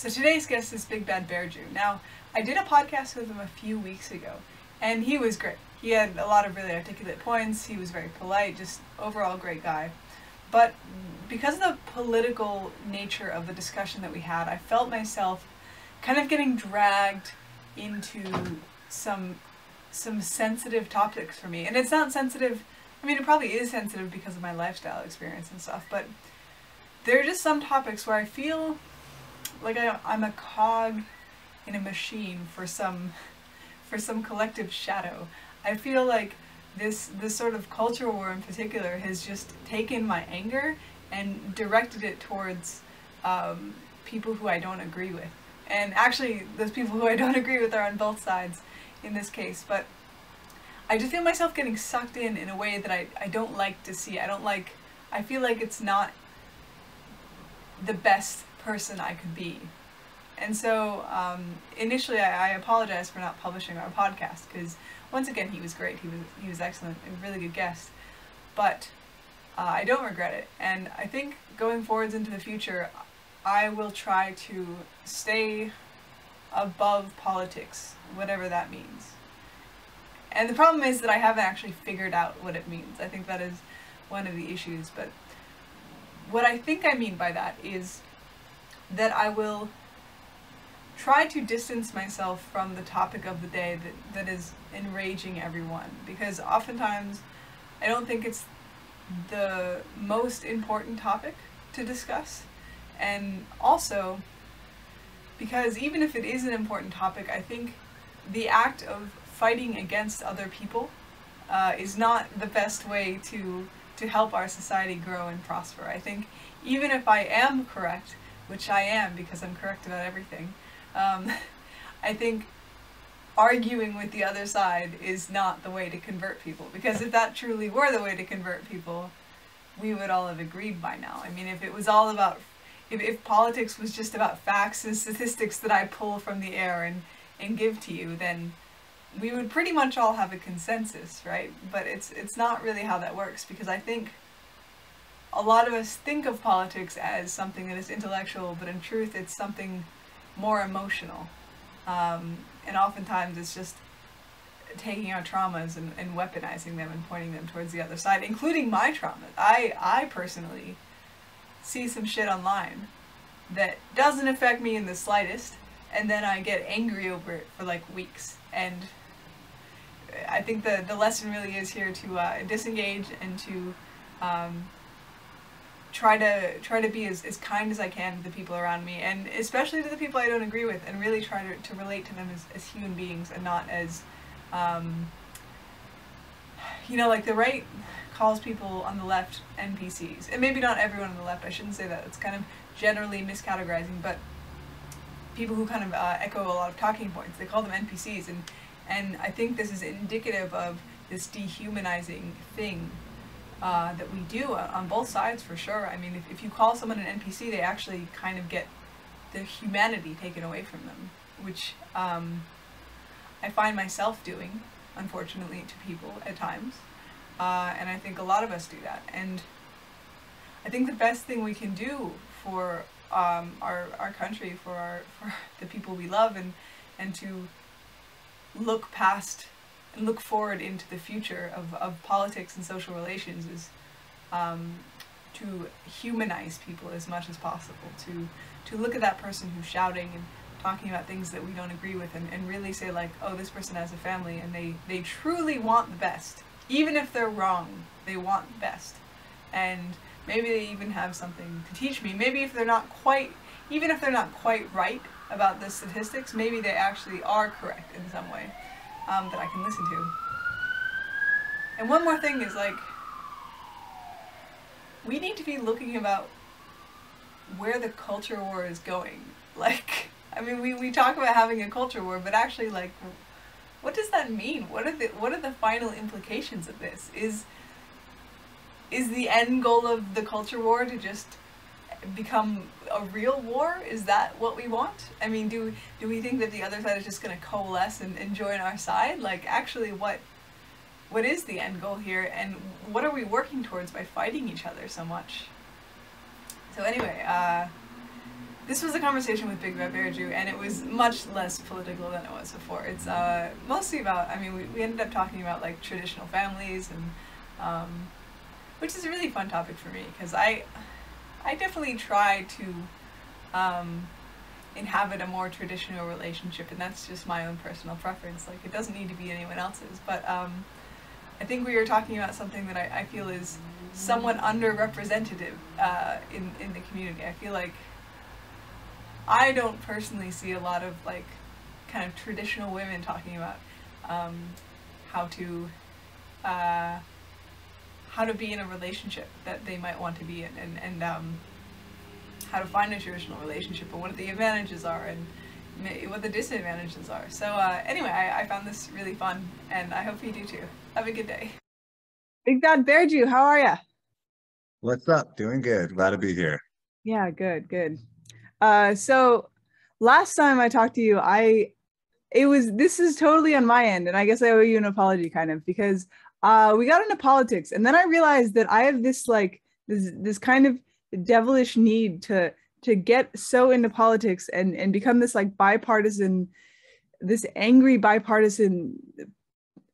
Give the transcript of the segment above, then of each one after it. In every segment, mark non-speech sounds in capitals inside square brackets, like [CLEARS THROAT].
So today's guest is Big Bad Bear Jew. Now, I did a podcast with him a few weeks ago, and he was great. He had a lot of really articulate points. He was very polite, just overall great guy. But because of the political nature of the discussion that we had, I felt myself kind of getting dragged into some some sensitive topics for me. And it's not sensitive. I mean, it probably is sensitive because of my lifestyle experience and stuff, but there are just some topics where I feel like I, I'm a cog in a machine for some [LAUGHS] for some collective shadow. I feel like this this sort of culture war in particular has just taken my anger and directed it towards um, people who I don't agree with. And actually, those people who I don't [LAUGHS] agree with are on both sides in this case. But I just feel myself getting sucked in in a way that I, I don't like to see. I don't like, I feel like it's not the best person I could be. And so um, initially I, I apologized for not publishing our podcast because once again he was great. He was he was excellent, a really good guest. But uh, I don't regret it, and I think going forwards into the future, I will try to stay above politics, whatever that means. And the problem is that I haven't actually figured out what it means. I think that is one of the issues, but what I think I mean by that is that I will try to distance myself from the topic of the day that, that is enraging everyone because oftentimes I don't think it's the most important topic to discuss and also because even if it is an important topic I think the act of fighting against other people uh, is not the best way to to help our society grow and prosper. I think even if I am correct, which I am because I'm correct about everything, um, [LAUGHS] I think arguing with the other side is not the way to convert people. Because if that truly were the way to convert people, we would all have agreed by now. I mean, if it was all about, if, if politics was just about facts and statistics that I pull from the air and, and give to you, then we would pretty much all have a consensus, right? But it's it's not really how that works because I think a lot of us think of politics as something that is intellectual, but in truth, it's something more emotional. Um, and oftentimes, it's just taking our traumas and, and weaponizing them and pointing them towards the other side, including my traumas. I I personally see some shit online that doesn't affect me in the slightest, and then I get angry over it for like weeks and I think the, the lesson really is here to uh, disengage and to um, try to try to be as, as kind as I can to the people around me and especially to the people I don't agree with and really try to, to relate to them as, as human beings and not as um, you know like the right calls people on the left NPCs and maybe not everyone on the left I shouldn't say that it's kind of generally miscategorizing but people who kind of uh, echo a lot of talking points they call them NPCs and and I think this is indicative of this dehumanizing thing uh, that we do on both sides for sure. I mean, if, if you call someone an NPC, they actually kind of get the humanity taken away from them, which um, I find myself doing, unfortunately, to people at times. Uh, and I think a lot of us do that. And I think the best thing we can do for um, our, our country, for, our, [LAUGHS] for the people we love, and, and to look past and look forward into the future of, of politics and social relations is um, to humanize people as much as possible, to, to look at that person who's shouting and talking about things that we don't agree with and, and really say like, oh, this person has a family and they, they truly want the best. Even if they're wrong, they want the best. And maybe they even have something to teach me. Maybe if they're not quite, even if they're not quite right about the statistics, maybe they actually are correct in some way um, that I can listen to. And one more thing is like, we need to be looking about where the culture war is going. [LAUGHS] Like, I mean, we, we talk about having a culture war, but actually, like, what does that mean? What are the what are the final implications of this? Is is the end goal of the culture war to just become a real war? Is that what we want? I mean, do do we think that the other side is just going to coalesce and, and join our side? Like, actually, what what is the end goal here, and what are we working towards by fighting each other so much? So anyway, uh, this was a conversation with Big Bear Jew, and it was much less political than it was before. It's uh, mostly about, I mean, we, we ended up talking about like traditional families, and um, which is a really fun topic for me because I, I definitely try to um, inhabit a more traditional relationship, and that's just my own personal preference. Like, it doesn't need to be anyone else's, but um, I think we were talking about something that I, I feel is somewhat underrepresented uh, in, in the community. I feel like I don't personally see a lot of like kind of traditional women talking about um, how to uh, how to be in a relationship that they might want to be in and, and um, how to find a traditional relationship and what the advantages are and what the disadvantages are. So uh, anyway, I, I found this really fun and I hope you do too. Have a good day. Big Bad Bear Jew, how are you? What's up? Doing good. Glad to be here. Yeah, good, good. Uh, so last time I talked to you, I it was this is totally on my end, and I guess I owe you an apology, kind of, because uh, we got into politics, and then I realized that I have this like this this kind of devilish need to to get so into politics and and become this like bipartisan this angry bipartisan it,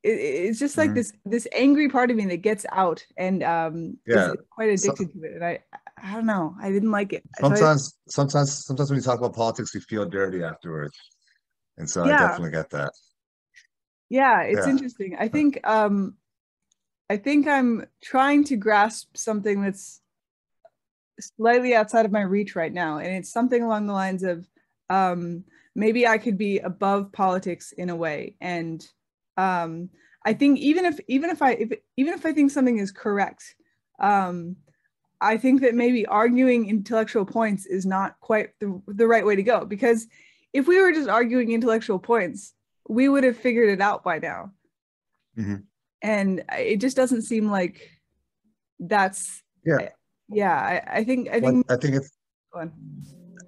it's just like mm-hmm. this this angry part of me that gets out and um yeah quite addicted so, to it and i i don't know i didn't like it sometimes I, sometimes sometimes when you talk about politics you feel dirty afterwards and so yeah. i definitely get that yeah it's yeah. interesting i think um i think i'm trying to grasp something that's slightly outside of my reach right now and it's something along the lines of um maybe i could be above politics in a way and um, I think even if even if I if, even if I think something is correct, um, I think that maybe arguing intellectual points is not quite the, the right way to go because if we were just arguing intellectual points, we would have figured it out by now. Mm-hmm. And it just doesn't seem like that's yeah yeah. I, I think I think I think it's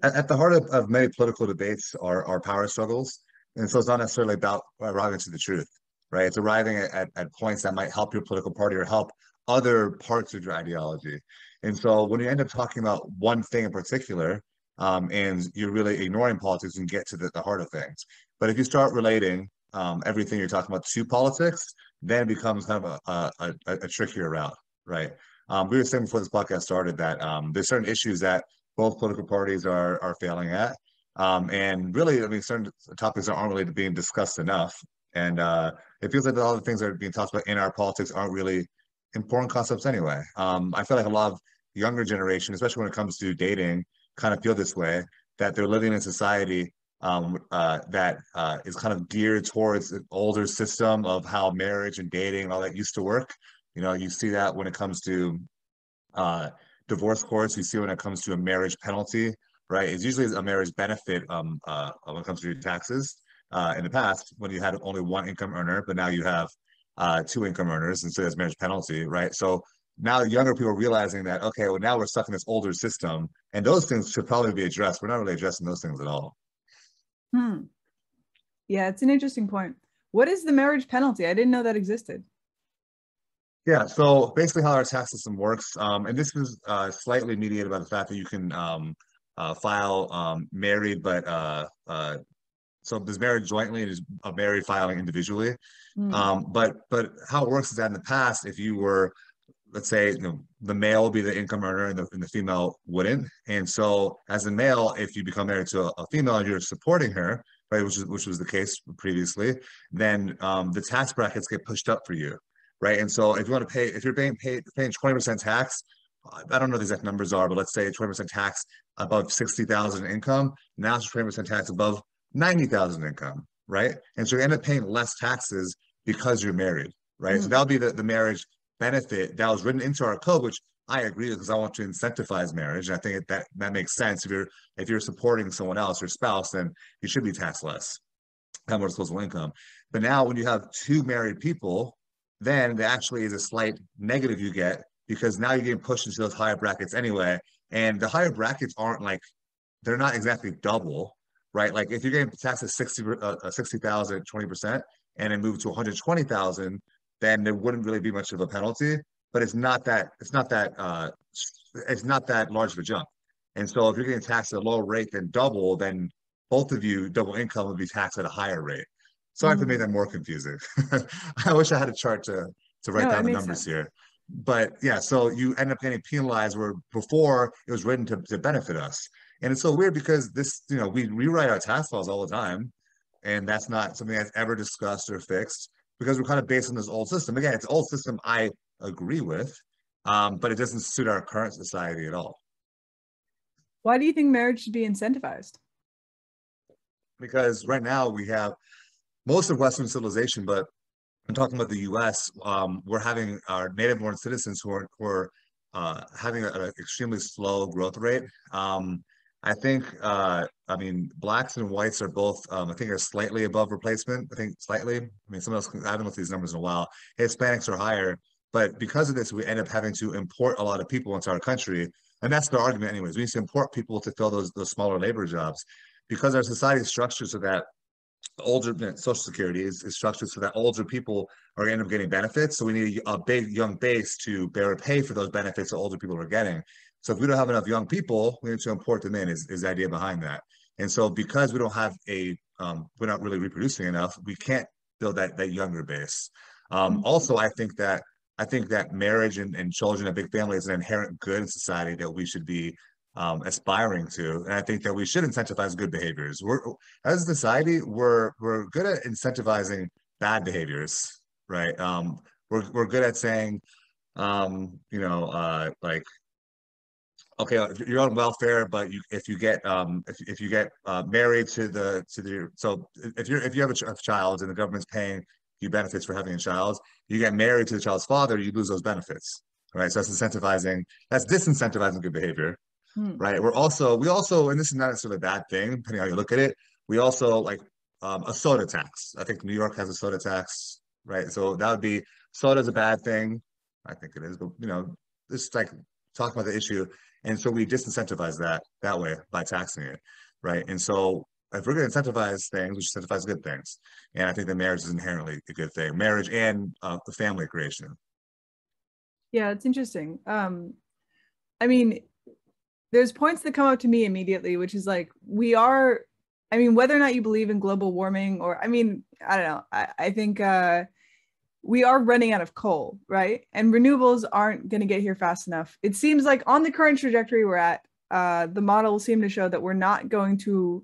at the heart of, of many political debates are are power struggles and so it's not necessarily about arriving to the truth, right? It's arriving at, at, at points that might help your political party or help other parts of your ideology. And so when you end up talking about one thing in particular, um, and you're really ignoring politics and get to the, the heart of things. But if you start relating um, everything you're talking about to politics, then it becomes kind of a, a, a, a trickier route, right? Um, we were saying before this podcast started that um, there's certain issues that both political parties are are failing at, um, and really, I mean, certain topics aren't really being discussed enough. And uh, it feels like all the things that are being talked about in our politics aren't really important concepts anyway. Um, I feel like a lot of younger generation, especially when it comes to dating, kind of feel this way that they're living in a society um, uh, that uh, is kind of geared towards an older system of how marriage and dating and all that used to work. You know, you see that when it comes to uh, divorce courts, you see when it comes to a marriage penalty right? It's usually a marriage benefit um, uh, when it comes to your taxes. Uh, in the past, when you had only one income earner, but now you have uh, two income earners, and so there's marriage penalty, right? So now younger people are realizing that okay, well now we're stuck in this older system, and those things should probably be addressed. We're not really addressing those things at all. Hmm. Yeah, it's an interesting point. What is the marriage penalty? I didn't know that existed. Yeah, so basically how our tax system works, um, and this is uh, slightly mediated by the fact that you can um, uh, file um, married, but uh, uh, so there's married jointly and there's a married filing individually. Mm. Um, but but how it works is that in the past, if you were, let's say, you know, the male will be the income earner and the, and the female wouldn't. And so as a male, if you become married to a, a female and you're supporting her, right, which is which was the case previously, then um, the tax brackets get pushed up for you, right? And so if you want to pay, if you're paying pay, paying 20% tax, I don't know the exact numbers are, but let's say 20% tax above 60,000 income. Now it's 20% tax above 90,000 income, right? And so you end up paying less taxes because you're married, right? Mm-hmm. So that'll be the, the marriage benefit that was written into our code, which I agree because I want to incentivize marriage. And I think that that makes sense. If you're if you're supporting someone else, your spouse, then you should be taxed less, have more disposable income. But now when you have two married people, then there actually is a slight negative you get because now you're getting pushed into those higher brackets anyway. And the higher brackets aren't like, they're not exactly double, right? Like if you're getting taxed at 60, uh, 60,000, 20%, and then move to 120,000, then there wouldn't really be much of a penalty, but it's not that, it's not that, uh, it's not that large of a jump. And so if you're getting taxed at a lower rate than double, then both of you double income would be taxed at a higher rate. Sorry mm-hmm. for making that more confusing. [LAUGHS] I wish I had a chart to to write no, down the numbers sense. here. But yeah, so you end up getting penalized where before it was written to, to benefit us. And it's so weird because this, you know, we rewrite our tax laws all the time. And that's not something that's ever discussed or fixed because we're kind of based on this old system. Again, it's old system I agree with, um, but it doesn't suit our current society at all. Why do you think marriage should be incentivized? Because right now we have most of Western civilization, but I'm talking about the U.S. Um, we're having our native-born citizens who are who are uh, having an extremely slow growth rate. Um, I think, uh, I mean, blacks and whites are both, um, I think, are slightly above replacement. I think slightly. I mean, some of else, I haven't looked at these numbers in a while. Hispanics are higher, but because of this, we end up having to import a lot of people into our country, and that's the argument, anyways. We need to import people to fill those those smaller labor jobs because our society is structured so that older social security is, is structured so that older people are end up getting benefits so we need a, a big young base to bear pay for those benefits that older people are getting so if we don't have enough young people we need to import them in is, is the idea behind that and so because we don't have a um, we're not really reproducing enough we can't build that that younger base um, mm-hmm. also i think that i think that marriage and, and children and big family is an inherent good in society that we should be um, aspiring to. And I think that we should incentivize good behaviors. We're as a society, we're we're good at incentivizing bad behaviors, right? Um, we're we're good at saying, um, you know, uh, like, okay, you're on welfare, but you if you get um, if if you get uh, married to the to the so if you're if you have a, ch- a child and the government's paying you benefits for having a child, you get married to the child's father, you lose those benefits right? So that's incentivizing, that's disincentivizing good behavior hmm. right? We're also we also, and this is not necessarily a bad thing, depending how you look at it. We also like um, a soda tax. I think New York has a soda tax, right? So that would be soda is a bad thing. I think it is, but you know, this like talking about the issue, and so we disincentivize that that way by taxing it, right? And so if we're going to incentivize things, we should incentivize good things. And I think that marriage is inherently a good thing, marriage and uh, the family creation. Yeah, it's interesting. Um, I mean, there's points that come up to me immediately, which is like we are. I mean, whether or not you believe in global warming, or I mean, I don't know. I, I think uh, we are running out of coal, right? And renewables aren't going to get here fast enough. It seems like on the current trajectory we're at, uh, the models seem to show that we're not going to.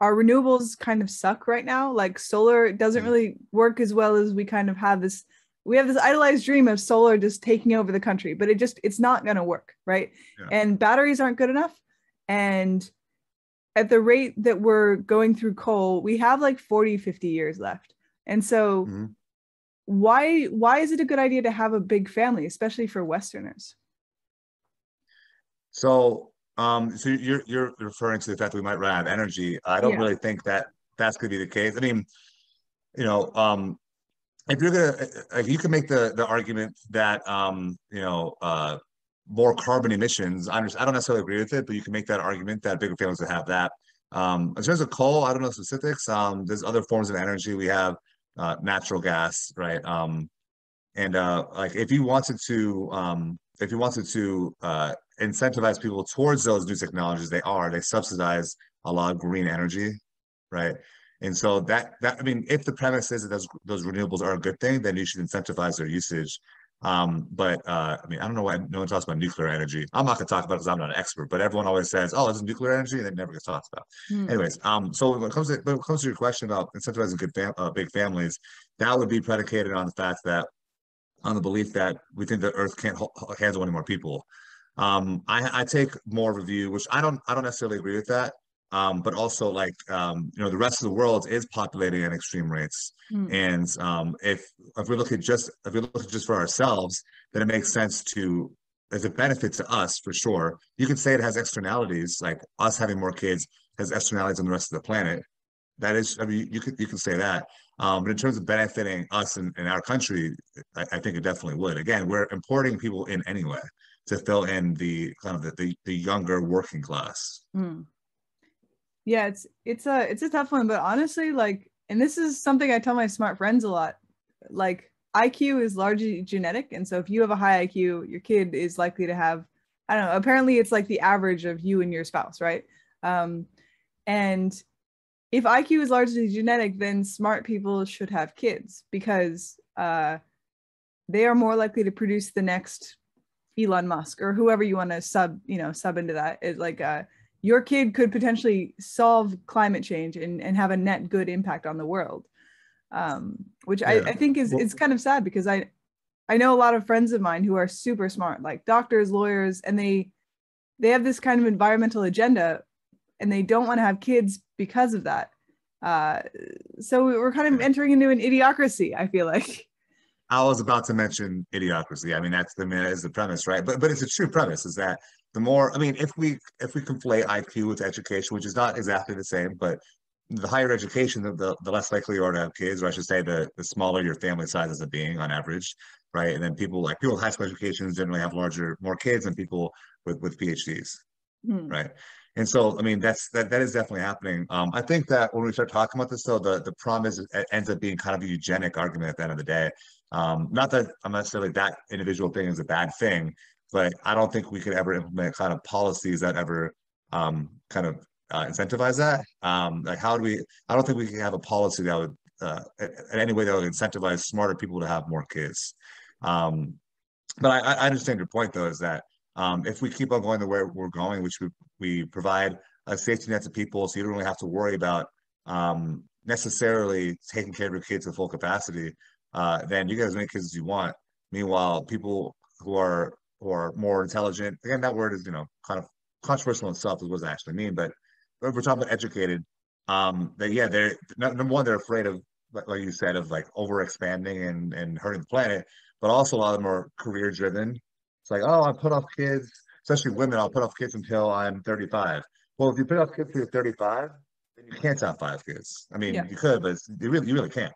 Our renewables kind of suck right now. Like solar doesn't mm. really work as well as we kind of have this we have this idolized dream of solar just taking over the country but it just it's not going to work right yeah. and batteries aren't good enough and at the rate that we're going through coal we have like 40 50 years left and so mm-hmm. Why why is it a good idea to have a big family especially for westerners so um so you're you're referring to the fact that we might run out of energy i don't yeah. really think that that's going to be the case i mean you know um if you're gonna, uh, you can make the the argument that um, you know uh, more carbon emissions. I, I don't necessarily agree with it, but you can make that argument that bigger families would have that. Um, in terms of coal, I don't know specifics. Um, there's other forms of energy. We have uh, natural gas, right? Um, and uh, like if you wanted to, um, if you wanted to uh, incentivize people towards those new technologies, they are. They subsidize a lot of green energy, right? And so that that I mean, if the premise is that those those renewables are a good thing, then you should incentivize their usage. Um, but uh, I mean, I don't know why no one talks about nuclear energy. I'm not going to talk about it because I'm not an expert. But everyone always says, "Oh, it's nuclear energy," and it never gets talked about. Hmm. Anyways, um, so when it comes to when it comes to your question about incentivizing good fam- uh, big families, that would be predicated on the fact that on the belief that we think the Earth can't handle any more people. Um, I, I take more of a view, which I don't I don't necessarily agree with that um, but also like um, you know the rest of the world is populating at extreme rates. Mm. and um, if if we look at just if we look at just for ourselves then it makes sense to as a benefit to us for sure. You can say it has externalities like us having more kids has externalities on the rest of the planet. That is i mean you could you can say that. Um, but in terms of benefiting us in, in our country I, I, think it definitely would. Again we're importing people in anyway to fill in the kind of the, the, the younger working class. Mm yeah it's it's a it's a tough one but honestly like and this is something i tell my smart friends a lot like iq is largely genetic and so if you have a high iq your kid is likely to have I don't know. Apparently, it's like the average of you and your spouse, right? Um, and if IQ is largely genetic, then smart people should have kids because uh, they are more likely to produce the next Elon Musk or whoever you want to sub, you know, sub into that. Is like uh, your kid could potentially solve climate change and, and have a net good impact on the world. Um, which yeah. I, I think is well, it's kind of sad because I I know a lot of friends of mine who are super smart, like doctors, lawyers, and they they have this kind of environmental agenda and they don't want to have kids because of that. Uh, so we're kind of entering into an idiocracy. I feel like. I was about to mention idiocracy. I mean, that's the is the premise, right? But but it's a true premise. Is that the more? I mean, if we if we conflate IQ with education, which is not exactly the same, but the higher education, the, the, the less likely you are to have kids, or I should say, the the smaller your family size is a being on average, right? And then people like people with high school educations generally have larger, more kids than people with with PhDs, hmm. right? And so, I mean, that's that that is definitely happening. Um, I think that when we start talking about this, though, the the problem is it ends up being kind of a eugenic argument at the end of the day. Um, not that I'm necessarily that individual thing is a bad thing, but I don't think we could ever implement kind of policies that ever um, kind of uh, incentivize that. Um, like, how do we? I don't think we can have a policy that would, uh, in any way, that would incentivize smarter people to have more kids. Um, but I, I understand your point, though, is that um, if we keep on going the way we're going, which we, we provide a safety net to people, so you don't really have to worry about um, necessarily taking care of your kids to full capacity, uh, then you get as many kids as you want. Meanwhile, people who are are more intelligent, again, that word is you know kind of controversial in itself, is what does it actually mean. But if we're talking about educated, um, that yeah, they're number one, they're afraid of like you said, of like over expanding and and hurting the planet, but also a lot of them are career driven. It's like, oh, I put off kids, especially women. I'll put off kids until I'm 35. Well, if you put off kids until you're 35, then you can't have five kids. I mean, yeah. you could, but you really you really can't.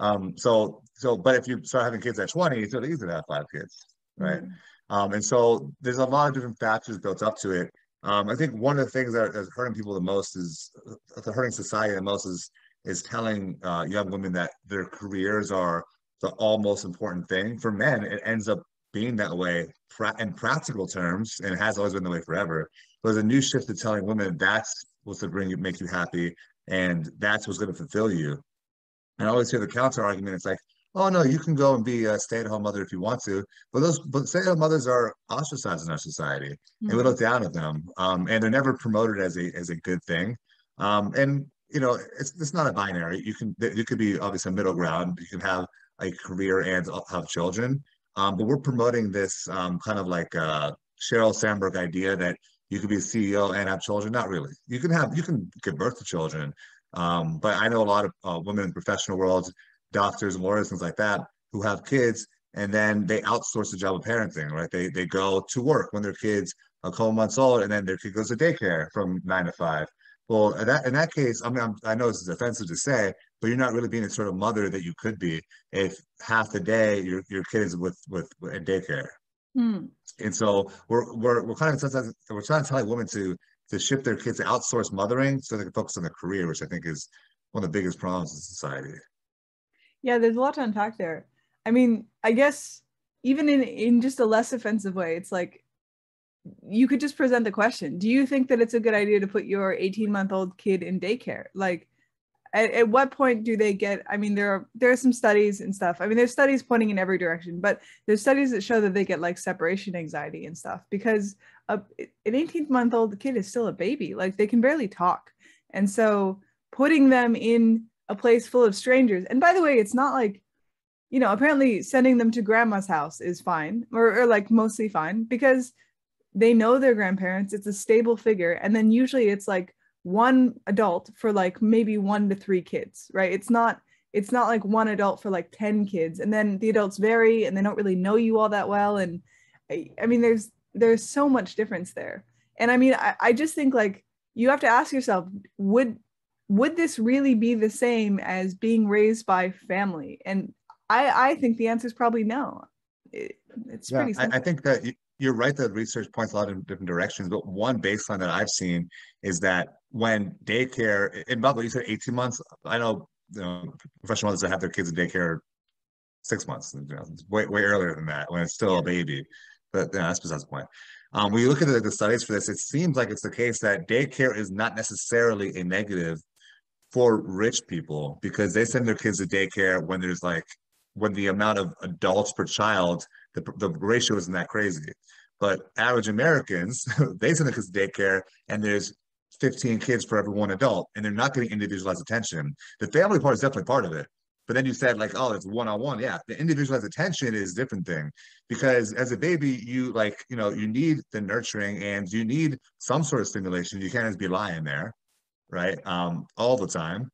Um, so so, but if you start having kids at 20, it's really easy to have five kids, right? Mm-hmm. Um, and so there's a lot of different factors built up to it. Um, I think one of the things that is hurting people the most is uh, hurting society the most is is telling uh, young women that their careers are the all most important thing. For men, it ends up being that way in practical terms, and it has always been the way forever. But there's a new shift to telling women that's what's going to bring you, make you happy, and that's what's going to fulfill you. And I always hear the counter argument. It's like, oh no, you can go and be a stay-at-home mother if you want to, but those but stay-at-home mothers are ostracized in our society, mm-hmm. and we look down at them, um, and they're never promoted as a as a good thing. Um, and you know, it's it's not a binary. You can you could be obviously a middle ground. You can have a career and have children, um, but we're promoting this um, kind of like uh, Sheryl Sandberg idea that you could be a CEO and have children. Not really. You can have you can give birth to children, um, but I know a lot of uh, women in the professional world, doctors, and lawyers, things like that, who have kids and then they outsource the job of parenting. Right? They they go to work when their kids are a couple months old, and then their kid goes to daycare from nine to five. Well, in that in that case, I mean, I'm, i know this is offensive to say, but you're not really being the sort of mother that you could be if half the day your your kid is with with, with in daycare. Hmm. And so we're we're we're kind of we're trying to tell women to to ship their kids to outsource mothering so they can focus on their career, which I think is one of the biggest problems in society. Yeah, there's a lot to unpack there. I mean, I guess even in in just a less offensive way, it's like you could just present the question do you think that it's a good idea to put your 18 month old kid in daycare? Like at, at what point do they get i mean there are there are some studies and stuff. I mean there's studies pointing in every direction but there's studies that show that they get like separation anxiety and stuff because a, an 18 month old kid is still a baby. Like they can barely talk. And so putting them in a place full of strangers. And by the way it's not like you know apparently sending them to grandma's house is fine or, or like mostly fine because they know their grandparents. It's a stable figure. And then usually it's like one adult for like maybe one to three kids right? It's not it's not like one adult for like 10 kids. And then the adults vary and they don't really know you all that well. And i, I mean there's there's so much difference there. And i mean I, I just think like you have to ask yourself would would this really be the same as being raised by family and i i think the answer is probably no it, it's yeah, pretty simple. I, I think that you're right that research points a lot in different directions, but one baseline that I've seen is that when daycare, in by you said 18 months. I know, you know professional mothers that have their kids in daycare six months, you know, way way earlier than that when it's still a baby. But you know, that's besides the point. um, when you look at the, the studies for this, it seems like it's the case that daycare is not necessarily a negative for rich people because they send their kids to daycare when there's like when the amount of adults per child, the, the ratio isn't that crazy. But average Americans, [LAUGHS] they send their kids to daycare and there's 15 kids for every one adult, and they're not getting individualized attention. The family part is definitely part of it. But then you said like, oh, it's one on one. Yeah, the individualized attention is a different thing because as a baby, you like, you know, you need the nurturing and you need some sort of stimulation. You can't just be lying there, right? Um, all the time,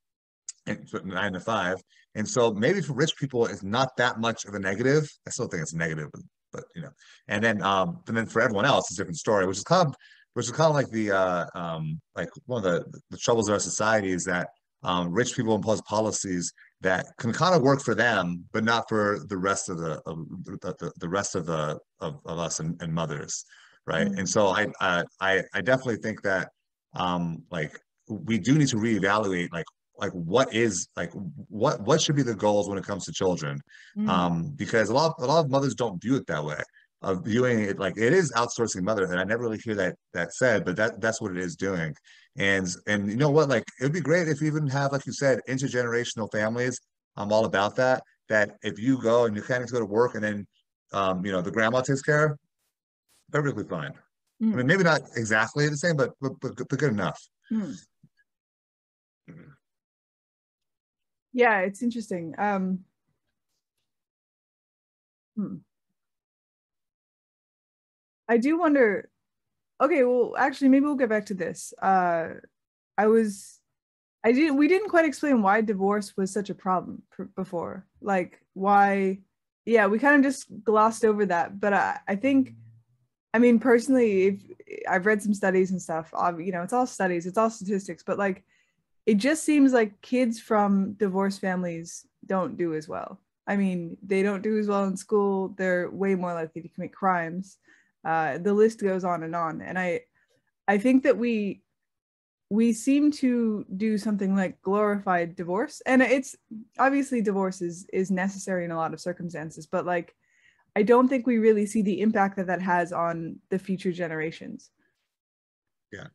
and nine to five. And so maybe for rich people, it's not that much of a negative. I still think it's negative, but, but you know, and then um, but then for everyone else, it's a different story, which is kind of which is kind of like the uh, um, like one of the, the troubles of our society is that um, rich people impose policies that can kind of work for them, but not for the rest of the of the, the rest of the of, of us and, and mothers, right? Mm-hmm. And so I, uh, I I definitely think that um, like we do need to reevaluate like like what is like what what should be the goals when it comes to children mm-hmm. um because a lot of, a lot of mothers don't view it that way of viewing it like it is outsourcing motherhood. I never really hear that that said, but that that's what it is doing. And and you know what? Like it would be great if you even have, like you said, intergenerational families. I'm all about that. That if you go and you kind of go to work and then um, you know, the grandma takes care, perfectly fine. Mm. I mean, maybe not exactly the same, but but, but, but good enough. Mm. Yeah, it's interesting. Um, hmm. I do wonder. Okay, well, actually, maybe we'll get back to this. Uh, I was, I didn't. We didn't quite explain why divorce was such a problem pr- before. Like why? Yeah, we kind of just glossed over that. But I, I think, I mean, personally, if I've read some studies and stuff, you know, it's all studies, it's all statistics, but like, it just seems like kids from divorced families don't do as well. I mean, they don't do as well in school. They're way more likely to commit crimes. Uh, the list goes on and on. And i i think that we we seem to do something like glorified divorce. And it's obviously divorce is is necessary in a lot of circumstances but like i don't think we really see the impact that that has on the future generations. Yeah.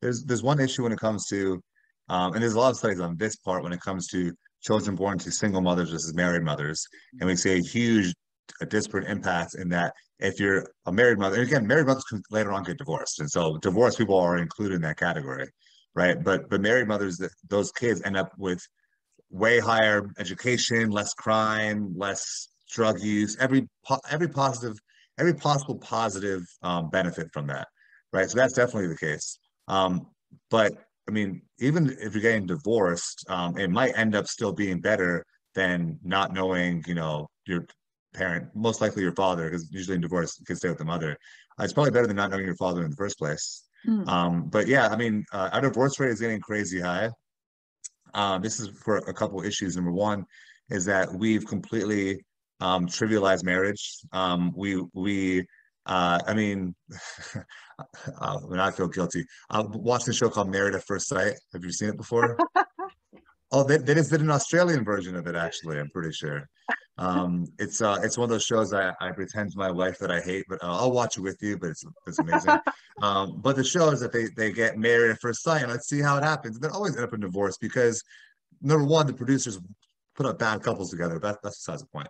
There's there's one issue when it comes to um, and there's a lot of studies on this part when it comes to children born to single mothers versus married mothers and we see a huge a disparate impact in that if you're a married mother, again, married mothers can later on get divorced, and so divorced people are included in that category, right? But but married mothers, those kids end up with way higher education, less crime, less drug use, every every positive, every possible positive um, benefit from that, right? So that's definitely the case. Um, but I mean, even if you're getting divorced, um, it might end up still being better than not knowing, you know, your parent, most likely your father, because usually in divorce, you can stay with the mother. Uh, it's probably better than not knowing your father in the first place. Mm. Um, but yeah, I mean, uh, our divorce rate is getting crazy high. Um, this is for a couple issues. Number one is that we've completely um, trivialized marriage. Um, we we uh, I mean, [LAUGHS] uh, when I feel guilty, I watched a show called Married at First Sight. Have you seen it before? [LAUGHS] oh, they, they just did an Australian version of it. Actually, I'm pretty sure. Um, it's uh, it's one of those shows I, I pretend to my wife that I hate, but uh, I'll watch it with you. But it's it's amazing. [LAUGHS] um, but the show is that they they get married at first sight, and let's see how it happens. They always end up in divorce because number one, the producers put up bad couples together. That, that's besides the point.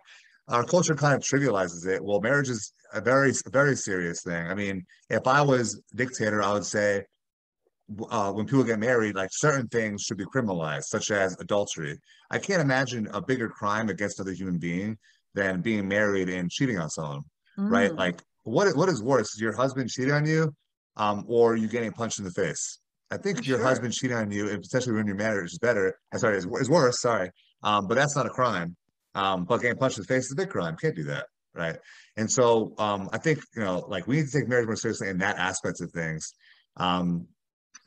Our culture kind of trivializes it. Well, marriage is a very a very serious thing. I mean, if I was dictator, I would say uh, when people get married, like certain things should be criminalized, such as adultery. I can't imagine a bigger crime against another human being than being married and cheating on someone, mm. right? Like, what what is worse? Is your husband cheating on you, um, or you getting punched in the face? I think your husband cheating on you and potentially ruining your marriage is better. I'm uh, sorry, is, is worse. Sorry, um, but that's not a crime. Um, but getting punched in the face is a big crime. Can't do that, right? And so um, I think you know, like we need to take marriage more seriously in that aspect of things. Um,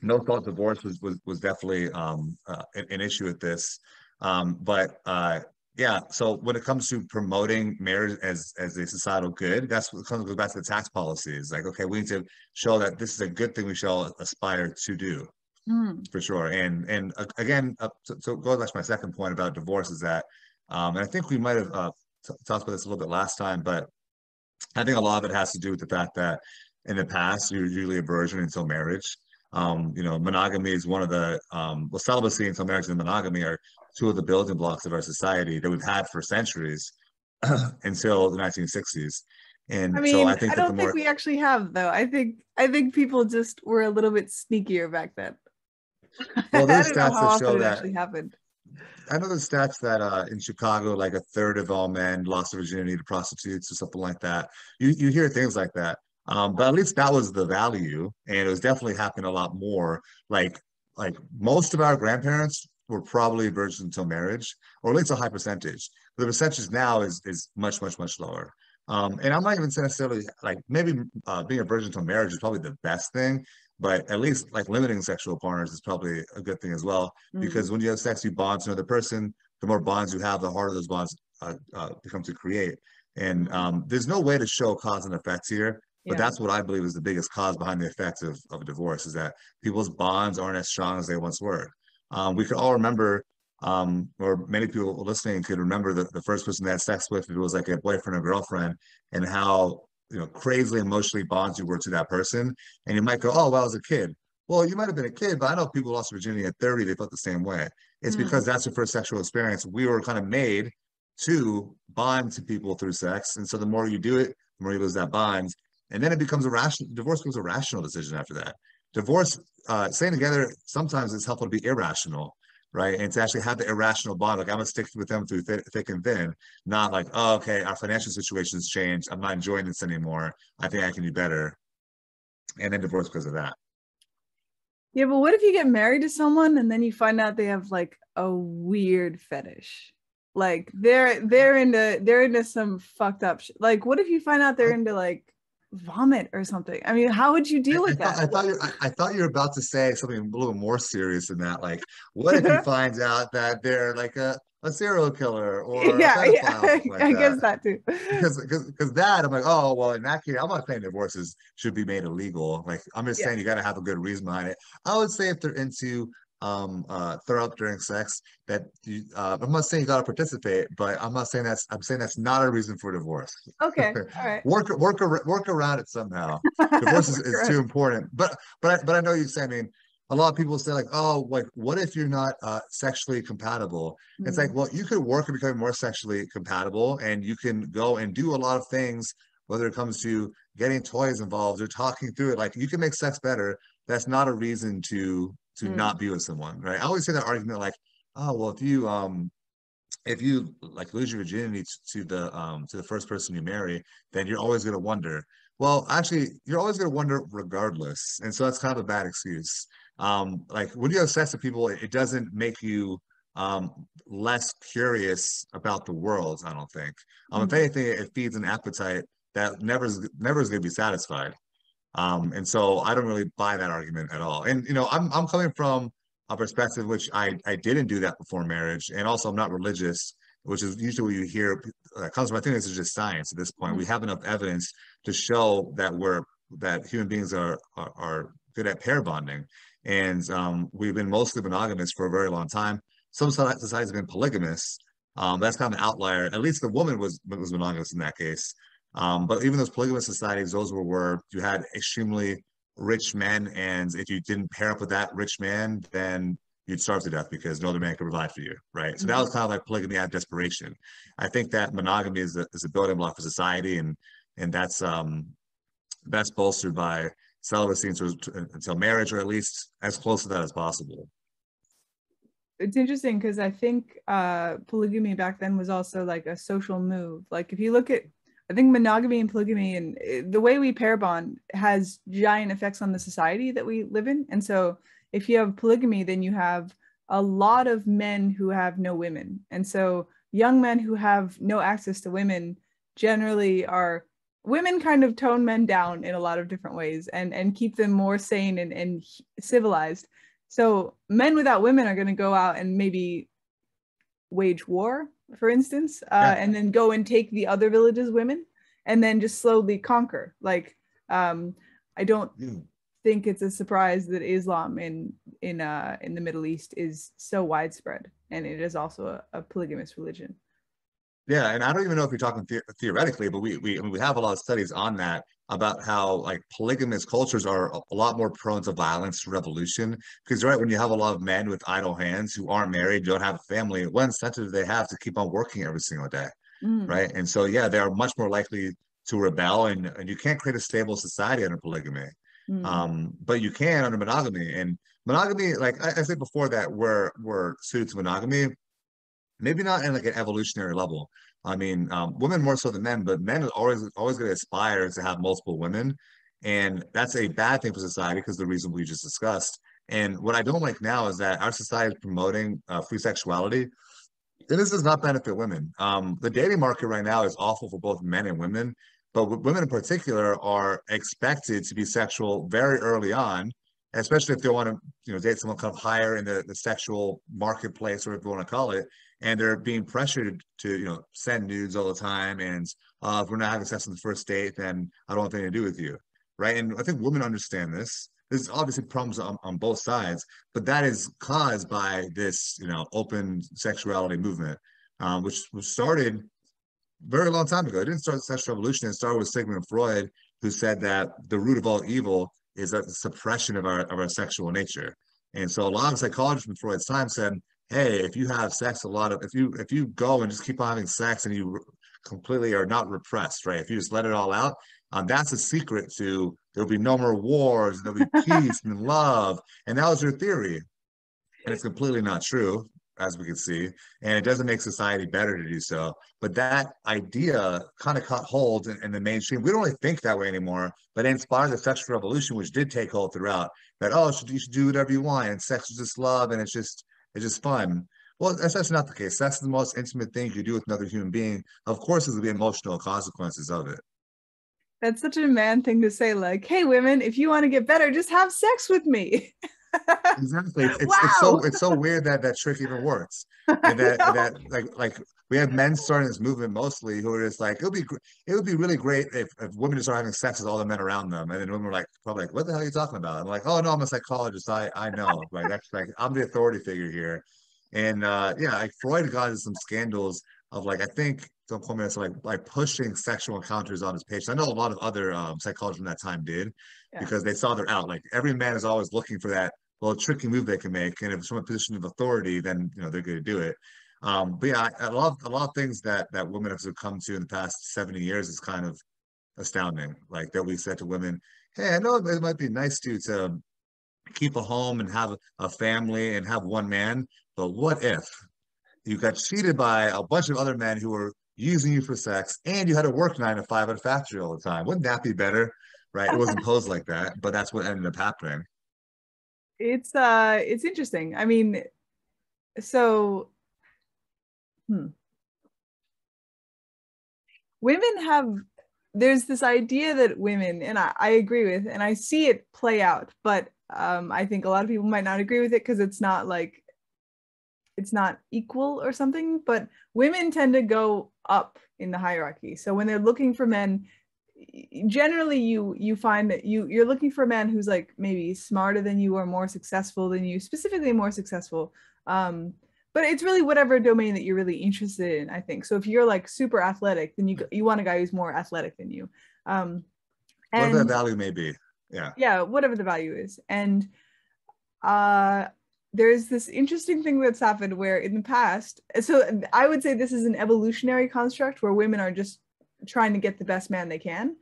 no fault divorce was was was definitely um, uh, an, an, issue with this. Um, but uh, yeah, so when it comes to promoting marriage as as a societal good, that's what comes goes back to the tax policies. Like, okay, we need to show that this is a good thing we shall aspire to do. Mm. For sure, and and uh, again, uh, so, so goes back to my second point about divorce is that, um, and I think we might have uh, talked about this a little bit last time, but I think a lot of it has to do with the fact that in the past, you were usually a virgin until marriage. Um, you know, monogamy is one of the um, well, celibacy until marriage and monogamy are two of the building blocks of our society that we've had for centuries [CLEARS THROAT] until the 1960s. And I mean, so I, I think that don't the think we actually have though. I think I think people just were a little bit sneakier back then. [LAUGHS] Well, there's stats that show that- actually happened. I know the stats that uh, in Chicago, like a third of all men lost their virginity to prostitutes or something like that. You you hear things like that, um, but at least that was the value, and it was definitely happening a lot more. Like like most of our grandparents were probably virgins until marriage, or at least a high percentage. The percentage now is is much much much lower. Um, and I'm not even saying necessarily like maybe uh, being a virgin until marriage is probably the best thing, but at least like limiting sexual partners is probably a good thing as well Mm. because when you have sex, you bond to another person. The more bonds you have, the harder those bonds uh, uh, become to create. And um, there's no way to show cause and effects here, but Yeah. that's what I believe is the biggest cause behind the effects of, of divorce is that people's bonds aren't as strong as they once were. Um, we could all remember, um, or many people listening could remember the, the first person they had sex with, if it was like a boyfriend or girlfriend, and how you know crazily emotionally bonds you were to that person. And you might go, "Oh, well, I was a kid." Well, you might have been a kid, but I know people lost virginity at 30, they felt the same way. It's Mm. because that's your first sexual experience. We were kind of made to bond to people through sex. And so the more you do it, the more you lose that bond. And then it becomes a rational divorce becomes a rational decision after that. Divorce, uh, staying together, sometimes it's helpful to be irrational, right? And to actually have the irrational bond, like I'm gonna stick with them through thick, thick and thin, not like, oh, okay, our financial situation's changed. I'm not enjoying this anymore. I think I can do better. And then divorce because of that. Yeah, but what if you get married to someone and then you find out they have like a weird fetish? Like they're they're into they're into some fucked up shit. Like what if you find out they're into like vomit or something? I mean, how would you deal I, with thought, I that? thought you I, I thought you were about to say something a little more serious than that. Like, what if he [LAUGHS] finds out that they're like a, a serial killer or [LAUGHS] yeah, pedophile, yeah, like I that? guess that too. because because that I'm like, oh well, in that case, I'm not saying divorces should be made illegal. Like I'm just Yeah. saying you got to have a good reason behind it. I would say if they're into um uh throw up during sex, that you, uh, I'm not saying you got to participate, but I'm not saying that's I'm saying that's not a reason for divorce. Okay, [LAUGHS] all right. Work work work around it somehow. [LAUGHS] Divorce is, is too important. But but I, but I know you say. I mean. A lot of people say like, oh, like, what if you're not uh, sexually compatible? It's Mm. like, well, you could work and become more sexually compatible, and you can go and do a lot of things, whether it comes to getting toys involved or talking through it. Like, you can make sex better. That's not a reason to to Mm. not be with someone, right? I always say that argument, like, oh, well, if you um, if you like lose your virginity to the um to the first person you marry, then you're always gonna wonder. Well, actually, you're always gonna wonder regardless, and so that's kind of a bad excuse. Um, like when you have sex with people, it, it doesn't make you um less curious about the world i don't think um if Mhm. anything it feeds an appetite that never is never is going to be satisfied um and so i don't really buy that argument at all. And you know i'm i'm coming from a perspective which i i didn't do that before marriage. And also i'm not religious which is usually what you hear uh, comes from i think this is just science at this point. We have enough evidence to show that we're that human beings are are, are good at pair bonding. And um, we've been mostly monogamous for a very long time. Some societies have been polygamous. Um, that's kind of an outlier. At least the woman was was monogamous in that case. Um, but even those polygamous societies, those were where you had extremely rich men, and if you didn't pair up with that rich man, then you'd starve to death because no other man could provide for you, right? So that was kind of like polygamy out of desperation. I think that monogamy is a, is a building block for society, and and that's um that's bolstered by celibacy until, until marriage, or at least as close to that as possible. it's interesting because I think uh, polygamy back then was also like a social move. Like if you look at, I think monogamy and polygamy and uh, the way we pair bond has giant effects on the society that we live in. And so if you have polygamy, then you have a lot of men who have no women. And so young men who have no access to women generally are women kind of tone men down in a lot of different ways and and keep them more sane and, and civilized so men without women are going to go out and maybe wage war, for instance, uh, Yeah. and then go and take the other villages' women, and then just slowly conquer. Like, um, I don't Mm. think it's a surprise that Islam in in uh, in the Middle East is so widespread, and it is also a, a polygamous religion. Yeah, and I don't even know if you're talking the theoretically, but we we I mean, we have a lot of studies on that. About how like polygamous cultures are a lot more prone to violence, revolution. Because right when you have a lot of men with idle hands who aren't married, don't have a family, what incentive do they have to keep on working every single day, Mm. right? And so yeah, they are much more likely to rebel, and and you can't create a stable society under polygamy. Mm. Um, but you can under monogamy. And monogamy, like I, I said before, that we're we're suited to monogamy, maybe not in like an evolutionary level. I mean, um, women more so than men, but men are always always going to aspire to have multiple women, and that's a bad thing for society because the reason we just discussed. And what I don't like now is that our society is promoting uh, free sexuality, and this does not benefit women. Um, the dating market right now is awful for both men and women, but women in particular are expected to be sexual very early on, especially if they want to, you know, date someone kind of higher in the, the sexual marketplace, or whatever you want to call it and they're being pressured to you know send nudes all the time. And uh, if we're not having sex on the first date then i don't want anything to do with you. Right? And i think women understand this. There's obviously problems on, on both sides but that is caused by this you know open sexuality movement um, which was started very long time ago. It didn't start the sexual revolution. It started with sigmund freud who said that the root of all evil is a suppression of our of our sexual nature. And so a lot of psychologists from freud's time said hey, if you have sex a lot of if you if you go and just keep on having sex and you completely are not repressed, right? If you just let it all out, um, that's a secret to there'll be no more wars, there'll be [LAUGHS] peace and love. And that was your theory. And it's completely not true, as we can see. And it doesn't make society better to do so. But that idea kind of caught hold in, in the mainstream. We don't really think that way anymore, but it inspired the sexual revolution, which did take hold throughout. That, oh, you should do whatever you want, and sex is just love, and it's just it's just fun. Well, that's, that's not the case. That's the most intimate thing you do with another human being. Of course, there's gonna be emotional consequences of it. That's such a man thing to say, like, hey, women, if you want to get better, just have sex with me. [LAUGHS] Exactly. It's, it's, it's so it's so weird that that trick even works. [LAUGHS] And that, that like like we have men starting this movement mostly who are just like it would be it would be really great if, if women just start having sex with all the men around them. And then women are like probably like what the hell are you talking about? I'm like oh no I'm a psychologist. I I know. Like that's like I'm the authority figure here. And uh yeah like Freud got into some scandals of like I think don't quote me this like like pushing sexual encounters on his patients I know a lot of other um, psychologists from that time did Yeah. because they saw they're out. Like every man is always looking for that well tricky move they can make and if it's from a position of authority then you know they're going to do it um, but yeah, a lot, of, a lot of things that that women have come to in the past seventy years is kind of astounding. Like that we said to women, "Hey, I know it might be nice to to keep a home and have a family and have one man, but what if you got cheated by a bunch of other men who were using you for sex and you had to work nine to five at a factory all the time? Wouldn't that be better?" Right? It wasn't posed like that, but that's what ended up happening. It's uh it's interesting. I mean, so hmm. women have there's this idea that women and I, I agree with and I see it play out, but um I think a lot of people might not agree with it because it's not like it's not equal or something, but women tend to go up in the hierarchy. So when they're looking for men, generally you you find that you you're looking for a man who's like maybe smarter than you or more successful than you, specifically more successful. Um, but it's really whatever domain that you're really interested in, I think. So if you're like super athletic, then you you want a guy who's more athletic than you. Um, Whatever that and- value may be. Yeah. yeah whatever the value is and uh there's this interesting thing that's happened where in the past so i would say this is an evolutionary construct where women are just trying to get the best man they can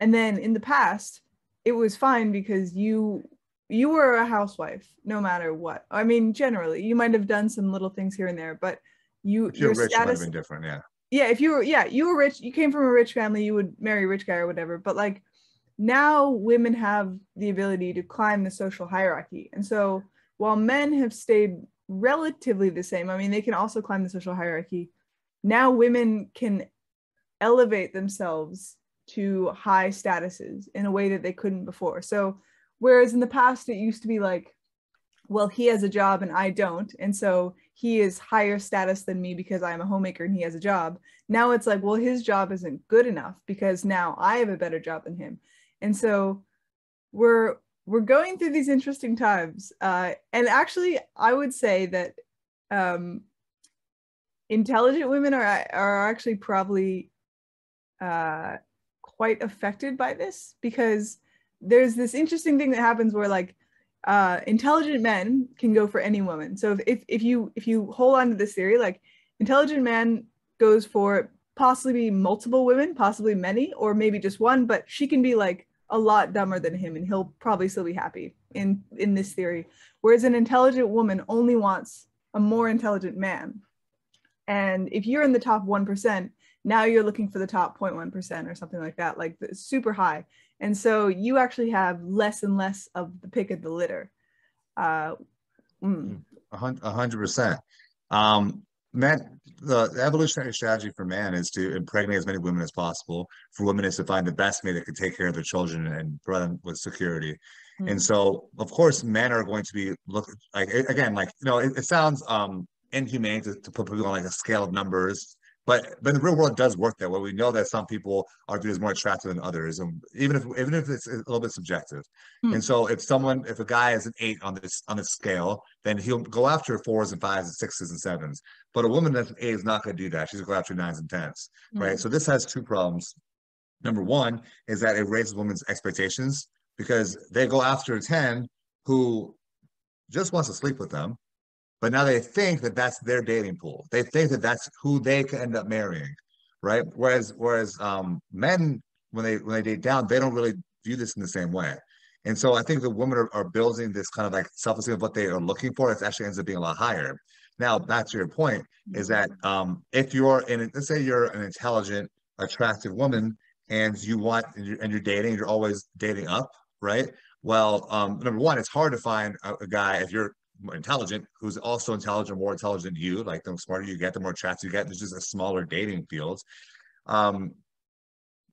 and then in the past it was fine because you you were a housewife no matter what i mean generally you might have done some little things here and there but you If you're your rich, it might have been different. Yeah. yeah if you were yeah you were rich you came from a rich family you would marry a rich guy or whatever but like now women have the ability to climb the social hierarchy and so while men have stayed relatively the same i mean they can also climb the social hierarchy now women can elevate themselves to high statuses in a way that they couldn't before. So whereas in the past it used to be like well he has a job and i don't. And so he is higher status than me because i'm a homemaker and he has a job. Now it's like well his job isn't good enough because now i have a better job than him. And so we're we're going through these interesting times. Uh, and actually i would say that um, intelligent women are are actually probably uh, quite affected by this because there's this interesting thing that happens where like uh, intelligent men can go for any woman. So if, if, if you if you hold on to this theory, like intelligent man goes for possibly multiple women, possibly many, or maybe just one, but she can be like a lot dumber than him and he'll probably still be happy in in this theory. Whereas an intelligent woman only wants a more intelligent man. And if you're in the top 1%, now you're looking for the top 0.1% or something like that, like super high. And so you actually have less and less of the pick of the litter. Uh, mm. A hundred percent. Um, man, the, the, evolutionary strategy for man is to impregnate as many women as possible. For women is to find the best mate that can take care of their children and provide them with security. Mm. And so, of course, men are going to be look like again, like you know, it, it sounds um inhumane to, to put people on like a scale of numbers but but in the real world, it does work that way. We know that some people are viewed as more attractive than others, and even if even if it's a little bit subjective. Hmm. And so, if someone, if a guy is an eight on this on this scale, then he'll go after fours and fives and sixes and sevens. But a woman that's an eight is not going to do that. She's going to go after nines and tens, hmm. right? So this has two problems. Number one is that it raises women's expectations because they go after a ten who just wants to sleep with them but now they think that that's their dating pool. They think that that's who they can end up marrying, right? Whereas whereas um, men when they when they date down, they don't really view this in the same way. And so I think the women are, are building this kind of like self-esteem of what they are looking for. It actually ends up being a lot higher. Now, back to your point, is that um, if you're in, let's say you're an intelligent, attractive woman, and you want, and you're, and you're dating, you're always dating up, right? Well, um, number one, it's hard to find a, a guy if you're intelligent who's also intelligent, more intelligent than you. Like the smarter you get, the more chats you get. There's just a smaller dating field. Um,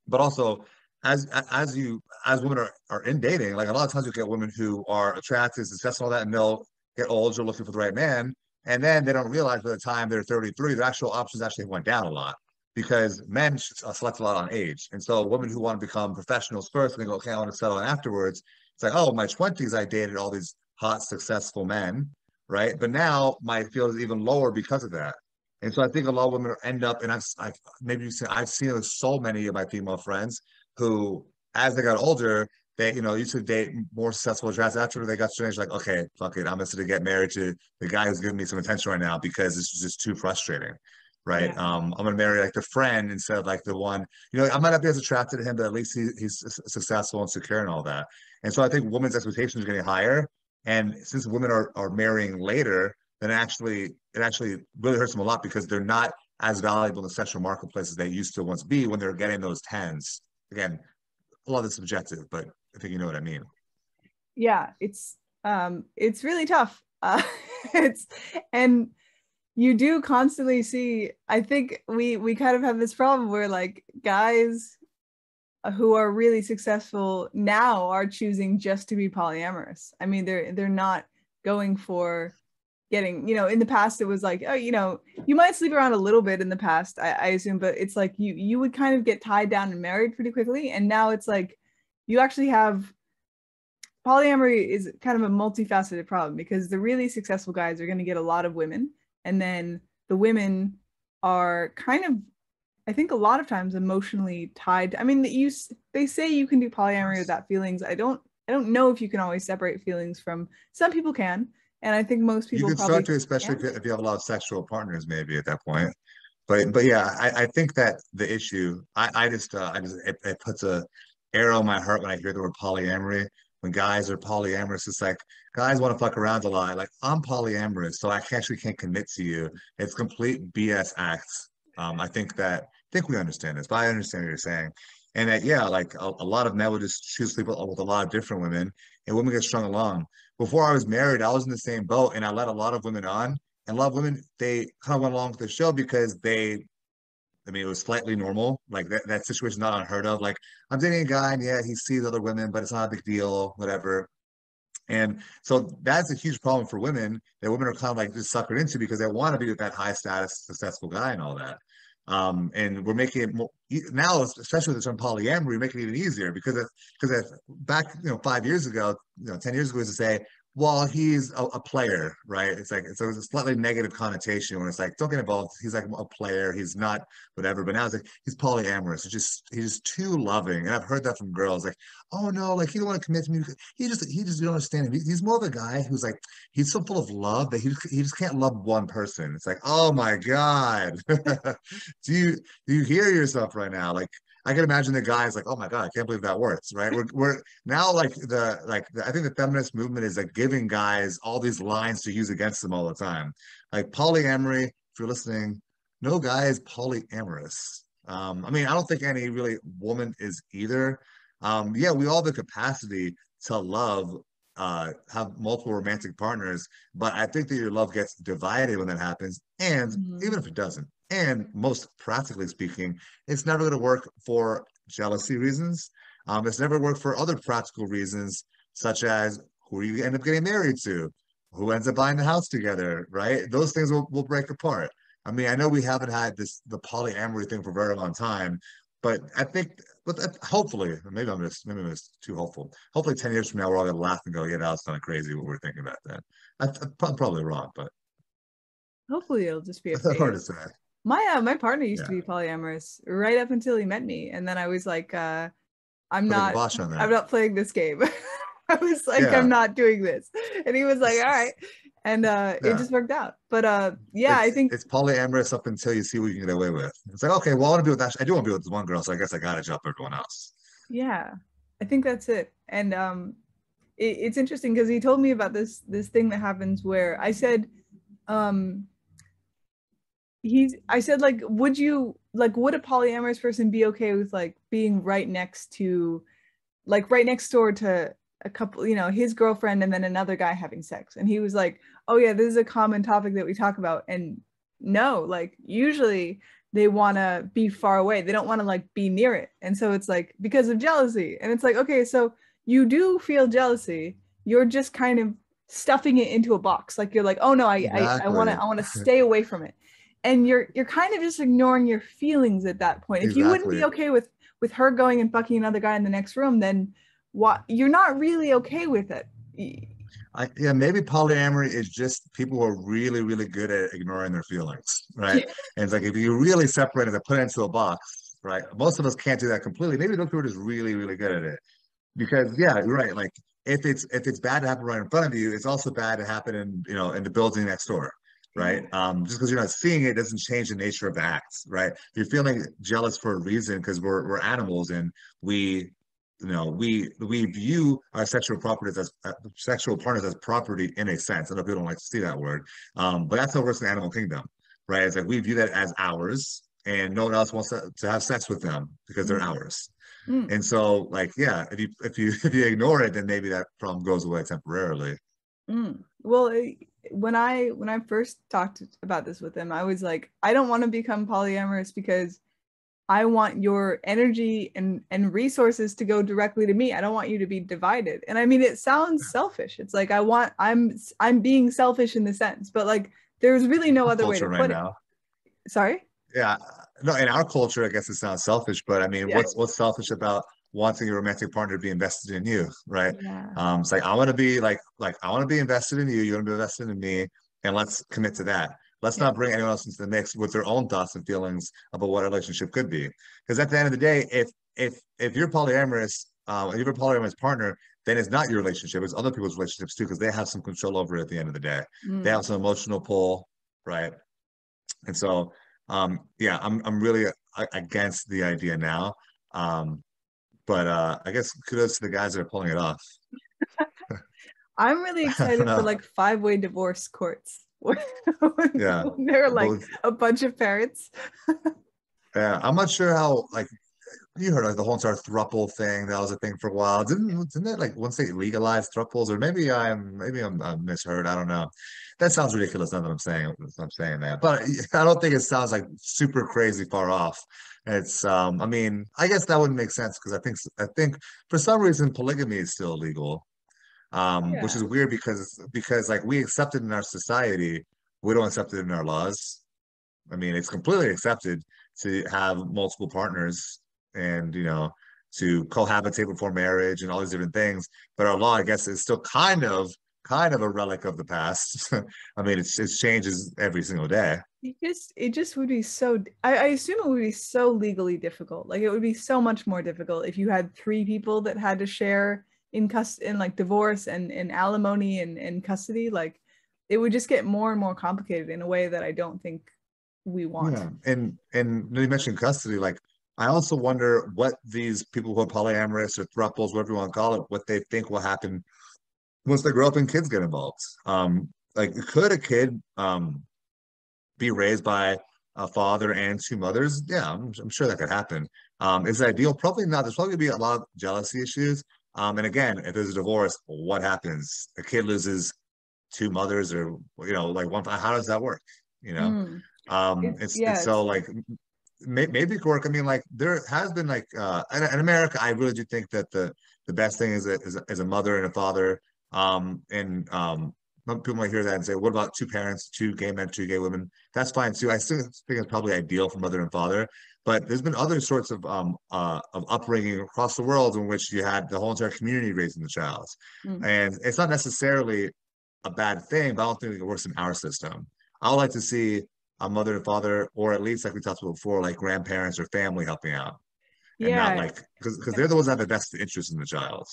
but also as as you as women are, are in dating, like a lot of times you get women who are attractive, successful, all that, and they'll get old, they're looking for the right man. And then they don't realize by the time they're 33, their actual options actually went down a lot because men uh, select a lot on age. And so women who want to become professionals first and they go, okay, I want to settle in afterwards. It's like, oh, my 20s, I dated all these hot, successful men, right? But now my field is even lower because of that. And so I think a lot of women end up, and I've, I've maybe you've seen, I've seen with so many of my female friends who, as they got older, they, you know, used to date more successful guys after they got to age, like, okay, fuck it, I'm just gonna get married to the guy who's giving me some attention right now because this is just too frustrating. Right. Yeah. Um, I'm gonna marry like the friend instead of like the one, you know, I might not be as attracted to him, but at least he, he's successful and secure and all that. And so I think women's expectations are getting higher. And since women are, are marrying later, then actually it actually really hurts them a lot because they're not as valuable in the sexual marketplace as they used to once be when they're getting those tens. Again, a lot of it's subjective, but I think you know what I mean. Yeah, it's um it's really tough. [LAUGHS] Uh, it's and you do constantly see i think we we kind of have this problem where like guys who are really successful now are choosing just to be polyamorous. I mean, they're they're not going for getting, you know, in the past it was like, oh, you know, you might sleep around a little bit in the past, I, I assume, but it's like you you would kind of get tied down and married pretty quickly. And now it's like you actually have polyamory is kind of a multifaceted problem because the really successful guys are going to get a lot of women and then the women are kind of I think a lot of times emotionally tied. I mean, you they say you can do polyamory without feelings. I don't I don't know if you can always separate feelings from. Some people can, and I think most people. You can start to, especially if you, if you have a lot of sexual partners, maybe at that point. But but yeah, I, I think that the issue I I just uh, I just it, it puts a arrow in my heart when I hear the word polyamory. When guys are polyamorous, it's like guys want to fuck around a lot. Like I'm polyamorous, so I actually can't commit to you. It's complete BS acts um, I think that I think we understand this, but I understand what you're saying. And that yeah, like a, a lot of men would just choose to sleep with, with a lot of different women, and women get strung along. Before I was married, I was in the same boat, and I let a lot of women on. And a lot of women they kind of went along with the show because they I mean, it was slightly normal. Like that, that situation not unheard of. Like I'm dating a guy and yeah, he sees other women, but it's not a big deal, whatever. And so that's a huge problem for women that women are kind of like just suckered into because they want to be with that high status, successful guy and all that. Um, and we're making it more now, especially with the term polyamory, we're making it even easier because because back you know five years ago, you know ten years ago, was to say well, he's a, a, player, right? It's like so it's a slightly negative connotation when it's like, don't get involved. He's like a player. He's not whatever. But now it's like he's polyamorous. It's just he's just too loving. And I've heard that from girls, like, oh no, like he don't want to commit to me. He just he just don't understand him. He's more of a guy who's like he's so full of love that he just, he just can't love one person. It's like, oh my god, [LAUGHS] do you do you hear yourself right now? Like I can imagine the guys like, oh my god, I can't believe that works, right? We're we're now like the like the, I think the feminist movement is like giving guys all these lines to use against them all the time. Like polyamory, if you're listening, no guy is polyamorous. Um, I mean, I don't think any really woman is either. Um, yeah, we all have the capacity to love, uh, have multiple romantic partners, but I think that your love gets divided when that happens. And mm-hmm. even if it doesn't, and most practically speaking, it's never going to work for jealousy reasons. Um, it's never worked for other practical reasons, such as who you end up getting married to, who ends up buying the house together, right? Those things will, will break apart. I mean, I know we haven't had this the polyamory thing for a very long time, but I think, but hopefully, maybe I'm just maybe I'm just too hopeful. Hopefully, ten years from now, we're all gonna laugh and go, "Yeah, that was kind of crazy what we are thinking about that." I, am probably wrong, but hopefully, it'll just be a [LAUGHS] hard to say my uh, my partner used yeah. to be polyamorous right up until he met me and then i was like uh i'm not i'm not playing this game. [LAUGHS] I was like yeah. i'm not doing this. And he was like all right. And uh yeah. it just worked out. But uh yeah it's, i think it's polyamorous up until you see what you can get away with. It's like okay well i want to be with that i do want to be with this one girl so i guess i gotta jump everyone else. Yeah i think that's it. And um it, it's interesting because he told me about this this thing that happens where i said um he's i said like would you like would a polyamorous person be okay with like being right next to like right next door to a couple you know his girlfriend and then another guy having sex? And he was like oh yeah this is a common topic that we talk about. And no like usually they want to be far away. They don't want to like be near it. And so it's like because of jealousy. And it's like okay so you do feel jealousy. You're just kind of stuffing it into a box. Like you're like oh no i exactly. i want to i want to stay away from it and you're you're kind of just ignoring your feelings at that point. Exactly. If you wouldn't be okay with with her going and fucking another guy in the next room, then what you're not really okay with it. I, yeah, maybe polyamory is just people who are really, really good at ignoring their feelings, right? Yeah. And it's like if you really separate it and put it into a box, right? Most of us can't do that completely. Maybe those people are just really, really good at it. Because yeah, you're right. Like if it's if it's bad to happen right in front of you, it's also bad to happen in you know in the building next door, right? Um, just because you're not seeing it doesn't change the nature of acts, right? You're feeling jealous for a reason because we're we're animals and we, you know, we we view our sexual properties as uh, sexual partners as property in a sense. I know people don't like to see that word, um, but that's how it works in the animal kingdom, right? It's like we view that as ours, and no one else wants to, to have sex with them because they're mm. ours. Mm. And so, like, yeah, if you if you [LAUGHS] if you ignore it, then maybe that problem goes away temporarily. Mm. Well, when I when I first talked about this with him, I was like, I don't want to become polyamorous because I want your energy and and resources to go directly to me. I don't want you to be divided. And I mean, it sounds selfish. It's like I want I'm I'm being selfish in the sense, but like there's really no other way to right put now. it. Sorry. Yeah, no. In our culture, I guess it's not selfish, but I mean, yeah. what's what's selfish about wanting your romantic partner to be invested in you, right? Yeah. Um, it's like I want to be like like I want to be invested in you. You want to be invested in me, and let's commit to that. Let's yeah. not bring anyone else into the mix with their own thoughts and feelings about what a relationship could be. Because at the end of the day, if if if you're polyamorous, um, if you're a polyamorous partner, then it's not your relationship; it's other people's relationships too, because they have some control over it at the end of the day. Mm. They have some emotional pull, right? And so, um, yeah, I'm I'm really against the idea now. Um, but uh, I guess kudos to the guys that are pulling it off. [LAUGHS] I'm really [LAUGHS] excited for like five way divorce courts. [LAUGHS] yeah, there are like Both. a bunch of parents. yeah, I'm not sure how like you heard like the whole entire thruple thing. That was a thing for a while. Didn't didn't it like once they legalized thruples, or maybe I'm maybe I'm, I'm misheard. I don't know. That sounds ridiculous. Now that I'm saying I'm saying that, but [LAUGHS] I don't think it sounds like super crazy far off. It's um I mean, I guess that wouldn't make sense because I think I think for some reason polygamy is still illegal. Um, yeah. which is weird because because like we accept it in our society, we don't accept it in our laws. I mean, it's completely accepted to have multiple partners and you know to cohabitate before marriage and all these different things. But our law, I guess, is still kind of kind of a relic of the past. [LAUGHS] I mean, it's it changes every single day. It just it just would be so. I, I assume it would be so legally difficult. Like it would be so much more difficult if you had three people that had to share in cust in like divorce and and alimony and and custody. Like it would just get more and more complicated in a way that I don't think we want. Yeah, and and you mentioned custody. Like I also wonder what these people who are polyamorous or thruples, whatever you want to call it, what they think will happen once they grow up and kids get involved. Um, like could a kid um be raised by a father and two mothers? Yeah, I'm, I'm sure that could happen. Um, is it ideal? Probably not. There's probably gonna be a lot of jealousy issues. Um, and again, if there's a divorce, what happens? A kid loses two mothers, or you know, like one. How does that work? You know, Mm. um, It's- it's, yeah, it's so like may, maybe it could work. I mean, like there has been like uh, in, in America, I really do think that the the best thing is a, is a, is a mother and a father. Um, and um, some people might hear that and say, what about two parents, two gay men, two gay women? That's fine too. I still think it's probably ideal for mother and father. But there's been other sorts of um uh of upbringing across the world in which you had the whole entire community raising the child, Mm. and it's not necessarily a bad thing, but I don't think it works in our system. I would like to see a mother and father, or at least like we talked about before, like grandparents or family helping out, and Yeah. not like because because they're the ones that have the best interest in the child.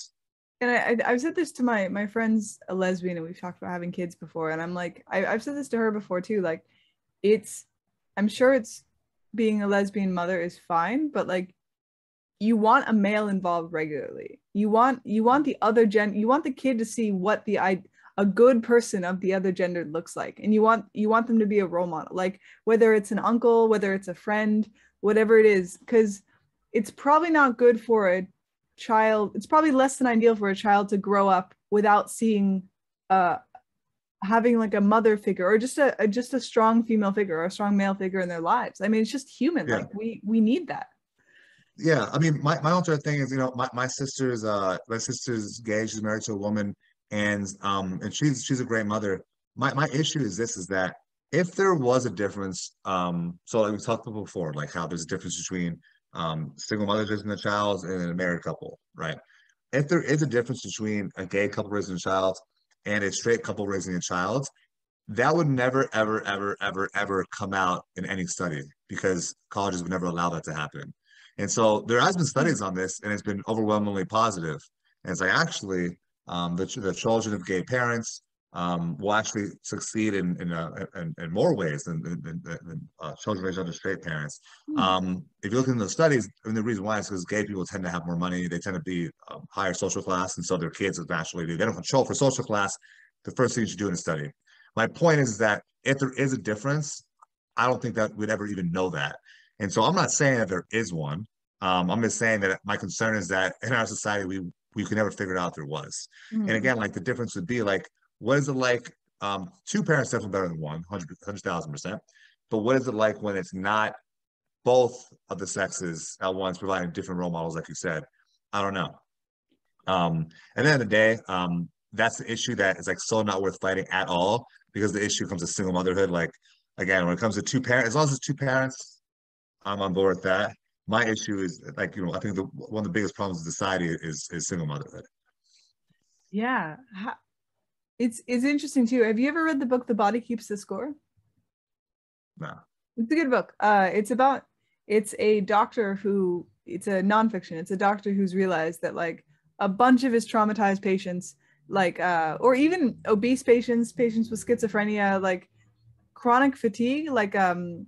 And I, I I've said this to my my friend's a lesbian and we've talked about having kids before. And I'm like I, I've said this to her before too. Like it's I'm sure it's being a lesbian mother is fine but like you want a male involved regularly. You want you want the other gen you want the kid to see what the i a good person of the other gender looks like. And you want you want them to be a role model like whether it's an uncle whether it's a friend whatever it is. Because it's probably not good for a child it's probably less than ideal for a child to grow up without seeing uh having like a mother figure or just a, a just a strong female figure or a strong male figure in their lives i mean it's just human Yeah. like we we need that Yeah, I mean, my my alternate thing is, you know, my my sister's uh my sister's gay. She's married to a woman, and um and she's she's a great mother. My my issue is this: is that if there was a difference, um, so like we talked about before, like how there's a difference between um single mothers raising a child and a married couple, right? If there is a difference between a gay couple raising a child and a straight couple raising a child, that would never, ever, ever, ever, ever come out in any study because colleges would never allow that to happen. And so there has been studies on this, and it's been overwhelmingly positive. And it's like actually, um, the the children of gay parents um, will actually succeed in in, uh, in, in more ways than than, than, uh, children raised under straight parents. Hmm. Um, if you look into the studies, I mean, the reason why is because gay people tend to have more money. They tend to be um, higher social class, and so their kids naturally. They don't control for social class. The first thing you should do in a study. My point is that if there is a difference, I don't think that we'd ever even know that. And so I'm not saying that there is one. Um, I'm just saying that my concern is that in our society we we could never figure it out if there was. Mhm. And again, like the difference would be like, what is it like? Um, two parents definitely better than one, 100,000 percent. But what is it like when it's not both of the sexes at once providing different role models, like you said? I don't know. Um, at the end of the day, um, that's the issue that is like so not worth fighting at all because the issue comes to single motherhood. Like again, when it comes to two parents, as long as it's two parents, I'm on board with that. My issue is like you know, I think the one of the biggest problems in society is is single motherhood. yeah it's it's interesting too have you ever read the book the body keeps the score No. It's a good book. Uh, it's about it's a doctor who it's a nonfiction. It's a doctor who's realized that like a bunch of his traumatized patients, like uh, or even obese patients, patients with schizophrenia, like chronic fatigue, like um,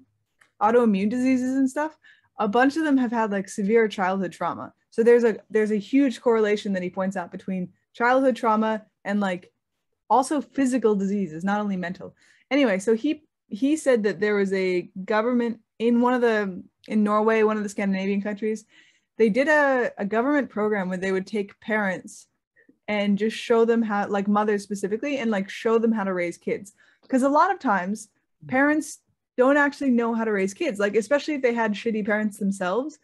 autoimmune diseases and stuff. A bunch of them have had like severe childhood trauma. So there's a there's a huge correlation that he points out between childhood trauma and like also physical diseases, not only mental. Anyway, so he he said that there was a government in one of the in Norway, one of the Scandinavian countries, they did a, a government program where they would take parents and just show them how like mothers specifically and like show them how to raise kids. Because a lot of times parents don't actually know how to raise kids, like especially if they had shitty parents themselves.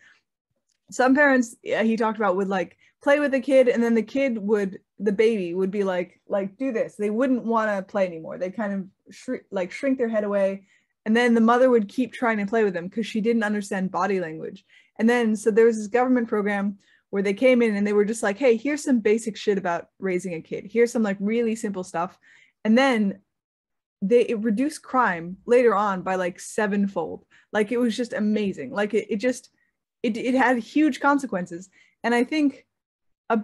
Some parents he talked about would like play with the kid and then the kid would the baby would be like like do this. They wouldn't want to play anymore. They kind of like shrink their head away and then the mother would keep trying to play with them because she didn't understand body language and then so there was this government program where they came in and they were just like, hey, here's some basic shit about raising a kid. Here's some like really simple stuff. And then they it reduced crime later on by like sevenfold. Like it was just amazing. Like it, it just it, it had huge consequences. And I think a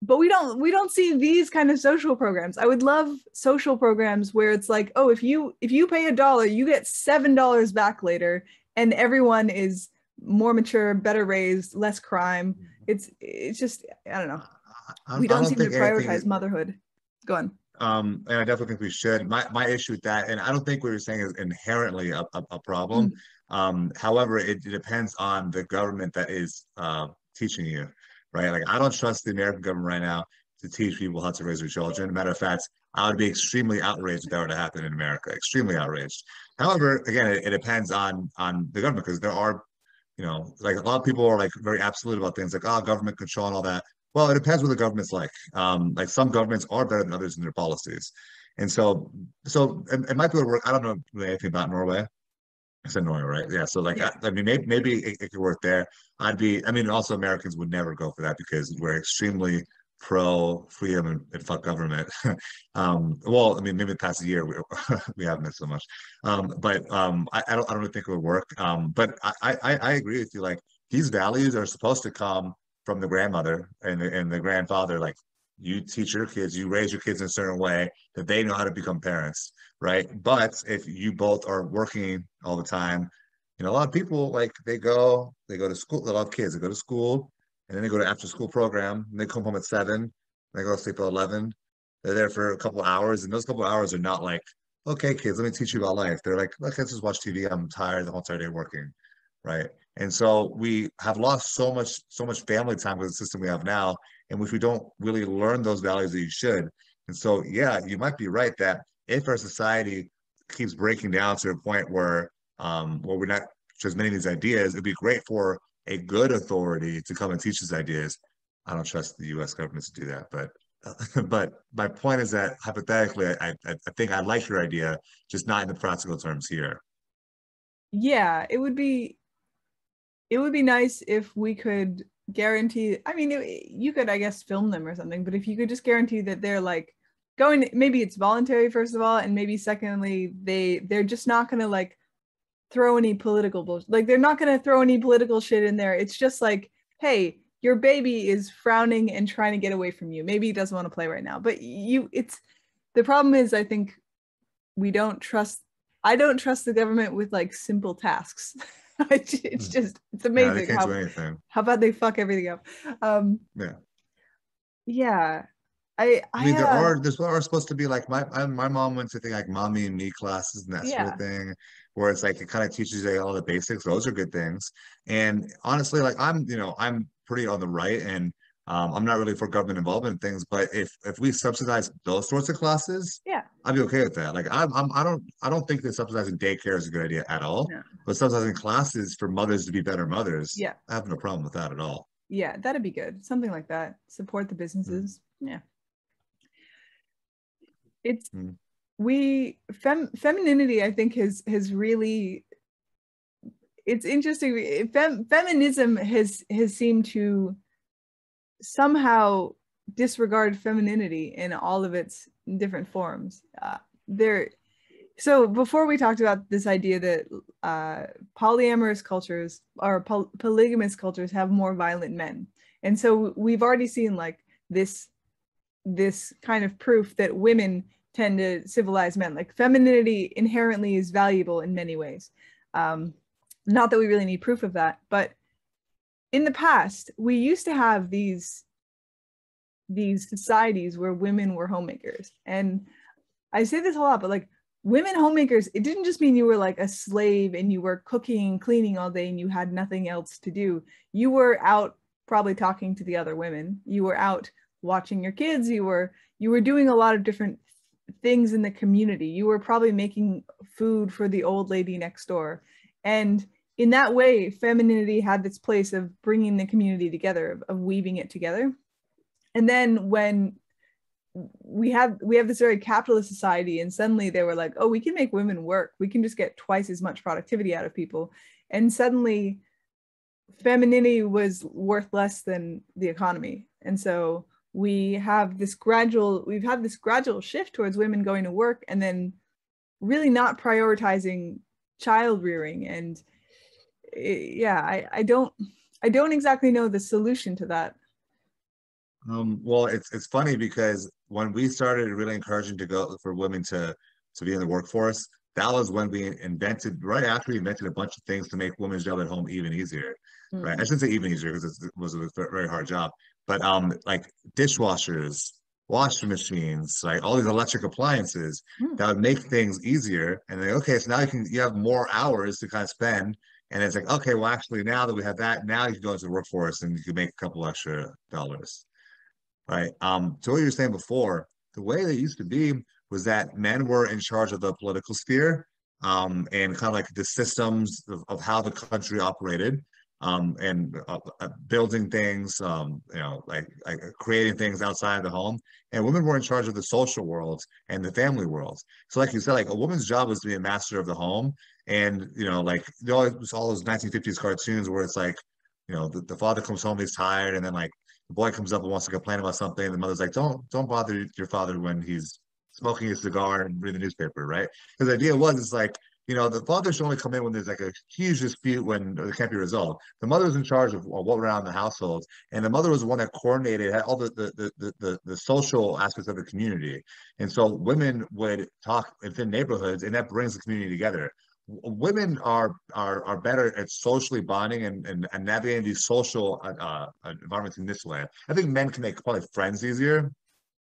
but we don't we don't see these kind of social programs. I would love social programs where it's like oh if you if you pay a dollar you get seven dollars back later and everyone is more mature better raised less crime. Mm-hmm. it's it's just i don't know. I, we don't, don't seem to prioritize motherhood. Go on. Um and i definitely think we should. My my issue with that and i don't think what you're saying is inherently a, a, a problem. Mm-hmm. um however it, it, depends on the government that is uh teaching you right? Like I don't trust the American government right now to teach people how to raise their children. Matter of fact, I would be extremely outraged if that were to happen in America. Extremely outraged. However, again, it, it depends on on the government because there are, you know, like a lot of people are like very absolute about things like oh government control and all that. Well, it depends what the government's like. Um, like some governments are better than others in their policies, and so so it, it might be able to work. I don't know really anything about Norway, it's annoying, right? Yeah. So like, yeah. I, I, mean, maybe maybe it, it, could work there. I'd be. I mean, also Americans would never go for that because we're extremely pro freedom and, and fuck government. [LAUGHS] um, well, I mean, maybe the past year we, [LAUGHS] we haven't been so much. Um, but um, I, I don't I don't really think it would work. Um, but I, I I agree with you. Like these values are supposed to come from the grandmother and the, and the grandfather. Like you teach your kids, you raise your kids in a certain way that they know how to become parents, right? But if you both are working all the time, you know, a lot of people like they go, they go to school, they of kids, they go to school and then they go to after school program and they come home at seven, they go to sleep at 11. They're there for a couple hours and those couple hours are not like, okay, kids, let me teach you about life. They're like, let's just watch TV. I'm tired the whole entire day working, right? And so we have lost so much, so much family time with the system we have now in which we don't really learn those values that you should. And so, yeah, you might be right that if our society keeps breaking down to a point where um, where we're not transmitting these ideas, it'd be great for a good authority to come and teach these ideas. I don't trust the U.S. government to do that, but [LAUGHS] but my point is that hypothetically, I, I, I think I like your idea, just not in the practical terms here. Yeah, it would be it would be nice if we could guarantee i mean it, you could i guess film them or something but if you could just guarantee that they're like going maybe it's voluntary first of all and maybe secondly they they're just not going to like throw any political bullshit like they're not going to throw any political shit in there. It's just like hey your baby is frowning and trying to get away from you. Maybe he doesn't want to play right now but you it's the problem is i think we don't trust i don't trust the government with like simple tasks [LAUGHS] [LAUGHS] it's hmm. just it's amazing yeah, how, how about they fuck everything up um yeah yeah I, I, I mean, there uh, are there's are supposed to be like my I, my mom went to think like mommy and me classes and that yeah. sort of thing, where it's like it kind of teaches you all the basics. Those are good things. And honestly, like I'm you know I'm pretty on the right, and um, I'm not really for government involvement in things, but if if we subsidize those sorts of classes, yeah, I'd be okay with that. Like I'm, I'm I don't I don't think that subsidizing daycare is a good idea at all. But subsidizing classes for mothers to be better mothers, yeah, I have no problem with that at all. Yeah, that'd be good. Something like that. Support the businesses. Mm. Yeah. It's mm. we fem femininity. I think has has really. It's interesting. Fem, feminism has has seemed to somehow disregard femininity in all of its different forms. Uh, there, so before we talked about this idea that uh, polyamorous cultures or poly- polygamous cultures have more violent men, and so we've already seen like this this kind of proof that women tend to civilize men. Like femininity inherently is valuable in many ways. Um, not that we really need proof of that, but in the past we used to have these these societies where women were homemakers. And i say this a lot but like women homemakers it didn't just mean you were like a slave and you were cooking cleaning all day and you had nothing else to do. You were out probably talking to the other women. You were out watching your kids. You were you were doing a lot of different things in the community. You were probably making food for the old lady next door. And in that way, femininity had this place of bringing the community together, of, of weaving it together. And then when we have we have this very capitalist society, and suddenly they were like, "Oh, we can make women work. We can just get twice as much productivity out of people." And suddenly, femininity was worth less than the economy. And so we have this gradual we've had this gradual shift towards women going to work and then really not prioritizing child rearing and yeah I, I don't i don't exactly know the solution to that um, well it's it's funny because when we started really encouraging to go for women to to be in the workforce that was when we invented right after we invented a bunch of things to make women's job at home even easier mm-hmm. right i shouldn't say even easier because it was a very hard job but um like dishwashers washing machines, like all these electric appliances mm. that would make things easier. And then, okay, so now you can you have more hours to kind of spend. And it's like, okay, well, actually, now that we have that, now you can go into the workforce and you can make a couple extra dollars. Right. Um, to what you were saying before, the way they used to be was that men were in charge of the political sphere um, and kind of like the systems of, of how the country operated um, and uh, uh, building things, um, you know, like, like creating things outside of the home. And women were in charge of the social world and the family world. So, like you said, like a woman's job was to be a master of the home. And you know, like you know, it was all those 1950s cartoons where it's like, you know, the, the father comes home, he's tired, and then like the boy comes up and wants to complain about something. And the mother's like, don't don't bother your father when he's smoking a cigar and reading the newspaper, right? The idea was it's like you know, the father should only come in when there's like a huge dispute when it can't be resolved. The mother was in charge of what went around the household, and the mother was the one that coordinated all the the, the the the social aspects of the community. And so women would talk within neighborhoods, and that brings the community together. Women are are are better at socially bonding and and, and navigating these social uh, uh environments in this way. I think men can make probably friends easier,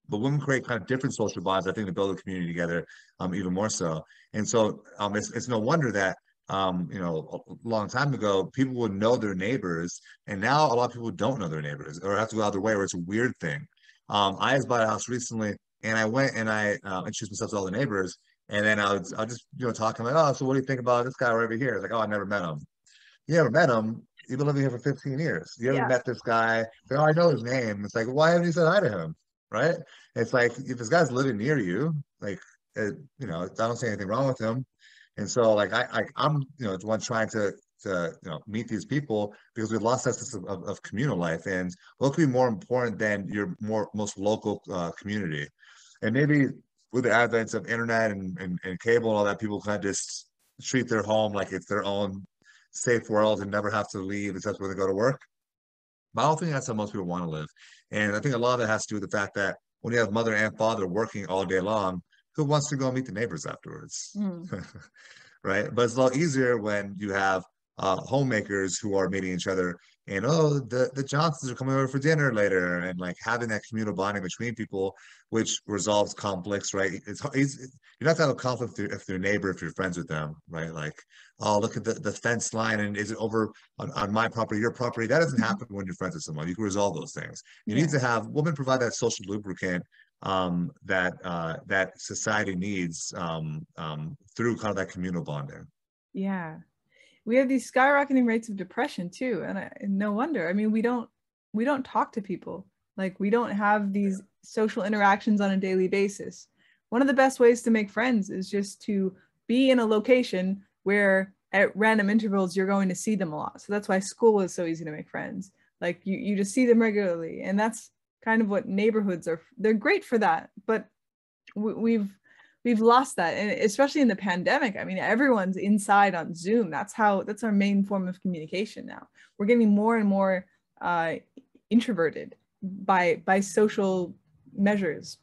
but women create kind of different social bonds, I think, to build a community together um, even more so. And so um, it's, it's no wonder that, um, you know, a long time ago, people would know their neighbors. And now a lot of people don't know their neighbors or have to go out of their way, or it's a weird thing. Um, I just bought a house recently and I went and I uh, introduced myself to all the neighbors. And then I was, I just, you know, talking like, oh, so what do you think about this guy right over here? It's like, oh, I never met him. You never met him. You've been living here for 15 years. You haven't yeah. met this guy. Like, oh, I know his name. It's like, why haven't you said hi to him? Right? It's like if this guy's living near you, like it, you know, I don't see anything wrong with him. And so like I, I I'm you know the one trying to to you know meet these people because we've lost that sense of, of, of, communal life and what could be more important than your more most local uh, community and maybe with the advent of internet and, and, and cable and all that people kind of just treat their home like it's their own safe world and never have to leave except when they go to work I don't think that's how most people want to live. And I think a lot of it has to do with the fact that when you have mother and father working all day long, who wants to go meet the neighbors afterwards? Mm. [LAUGHS] right. But it's a lot easier when you have uh, homemakers who are meeting each other and oh the the johnsons are coming over for dinner later and like having that communal bonding between people which resolves conflicts right? It's, it's you're not going to have a conflict if, if your neighbor if you're friends with them right? Like oh look at the, the fence line and is it over on, on my property your property? That doesn't mm-hmm. happen when you're friends with someone. You can resolve those things. You yeah. need to have women provide that social lubricant um, that uh, that society needs um, um, through kind of that communal bonding. Yeah we have these skyrocketing rates of depression too and, I, and no wonder. I mean we don't we don't talk to people. Like we don't have these social interactions on a daily basis. One of the best ways to make friends is just to be in a location where at random intervals you're going to see them a lot. So that's why school is so easy to make friends. Like you, you just see them regularly and that's kind of what neighborhoods are they're great for that but we, we've we've lost that and especially in the pandemic i mean everyone's inside on zoom. That's how that's our main form of communication now. We're getting more and more uh, introverted by by social measures.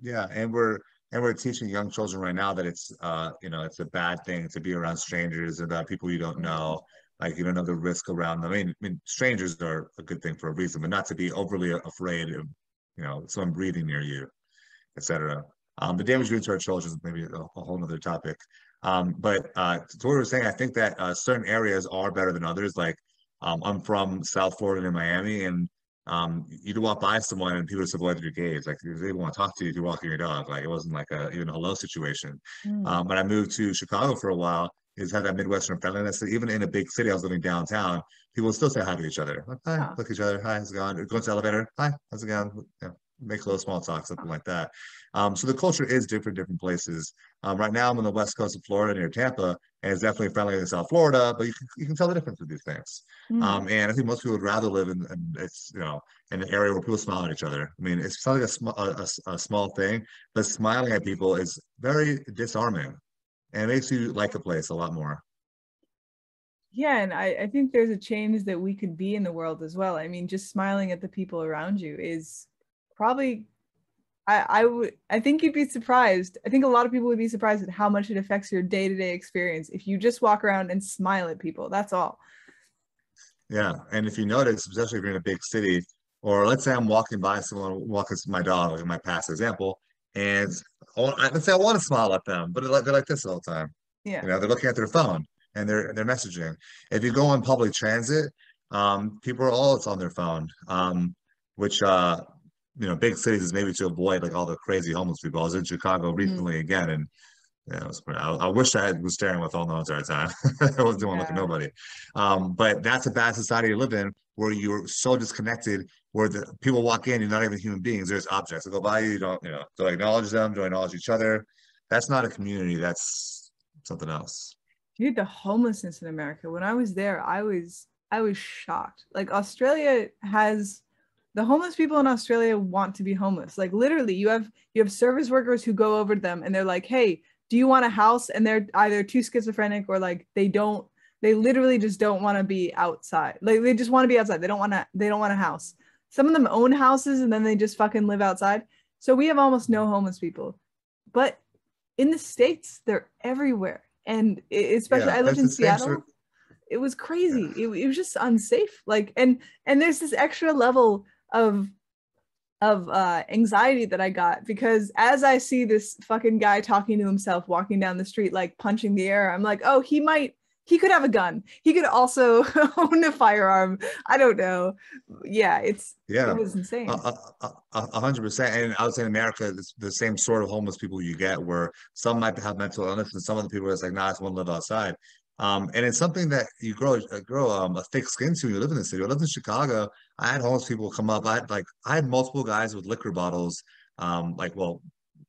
Yeah and we're and we're teaching young children right now that it's uh you know it's a bad thing to be around strangers and about people you don't know. Like you don't know the risk around them. I mean, I mean strangers are a good thing for a reason but not to be overly afraid of you know someone breathing near you etc um, the damage doing to our children is maybe a, a whole other topic. Um, but uh, to what we were saying, I think that uh, certain areas are better than others. Like um, I'm from South Florida and Miami, and um, you would walk by someone and people just avoid your gaze. Like they want to talk to you if you're walking your dog. Like it wasn't like a even a hello situation. Mm. Um, when I moved to Chicago for a while, is had that Midwestern friendliness. So even in a big city, I was living downtown, people still say hi to each other. Like, hi, look at each other. Hi, how's it going? Go to the elevator. Hi, how's it going? Yeah make a little small talk, something like that. Um, so the culture is different, in different places. Um, right now, I'm on the west coast of Florida near Tampa, and it's definitely friendlier than South Florida, but you can, you can tell the difference with these things. Mm. Um, and I think most people would rather live in, in it's you know in an area where people smile at each other. I mean, it's not like a, sm- a, a, a small thing, but smiling at people is very disarming, and it makes you like a place a lot more. yeah and I, I think there's a change that we could be in the world as well i mean just smiling at the people around you is probably i i would i think you'd be surprised i think a lot of people would be surprised at how much it affects your day-to-day experience if you just walk around and smile at people that's all Yeah, and if you notice, especially if you're in a big city, or let's say I'm walking by someone, walking with my dog, like in my past example, and I want, let's say I want to smile at them, but they're like, they're like this all the time. yeah You know, they're looking at their phone and they're they're messaging. If you go on public transit, um, people are always on their phone, um, which uh, you know, big cities is maybe to avoid like all the crazy homeless people. I was in Chicago recently again, and yeah, it was, I, I wish I had, was staring with all the entire time. [LAUGHS] I wasn't doing look at nobody. Um, but that's a bad society to live in, where you're so disconnected, where the people walk in, you're not even human beings. There's objects that go by you. You don't, you know, don't acknowledge them, don't acknowledge each other. That's not a community. That's something else. dude the homelessness in america when i was there i was i was shocked like australia has the homeless people in australia want to be homeless. Like literally you have you have service workers who go over to them and they're like hey do you want a house? And they're either too schizophrenic or like they don't they literally just don't want to be outside. Like they just want to be outside. They don't want to they don't want a house. Some of them own houses and then they just fucking live outside. So we have almost no homeless people. But in the states they're everywhere. And especially Yeah, i lived in seattle. sort- it was crazy. It, it was just unsafe. Like and and there's this extra level of of uh anxiety that i got because as i see this fucking guy talking to himself walking down the street like punching the air i'm like oh he might he could have a gun. He could also [LAUGHS] own a firearm. I don't know. Yeah it's Yeah. it was insane. A hundred percent, and I would say in America, it's the same sort of homeless people you get, where some might have mental illness, and some of the people are just like, nah, I just want to live outside. Um, and it's something that you grow uh, grow um, a thick skin to when you live in the city. I lived in Chicago. I had homeless people come up. I had like I had multiple guys with liquor bottles. Um, like well,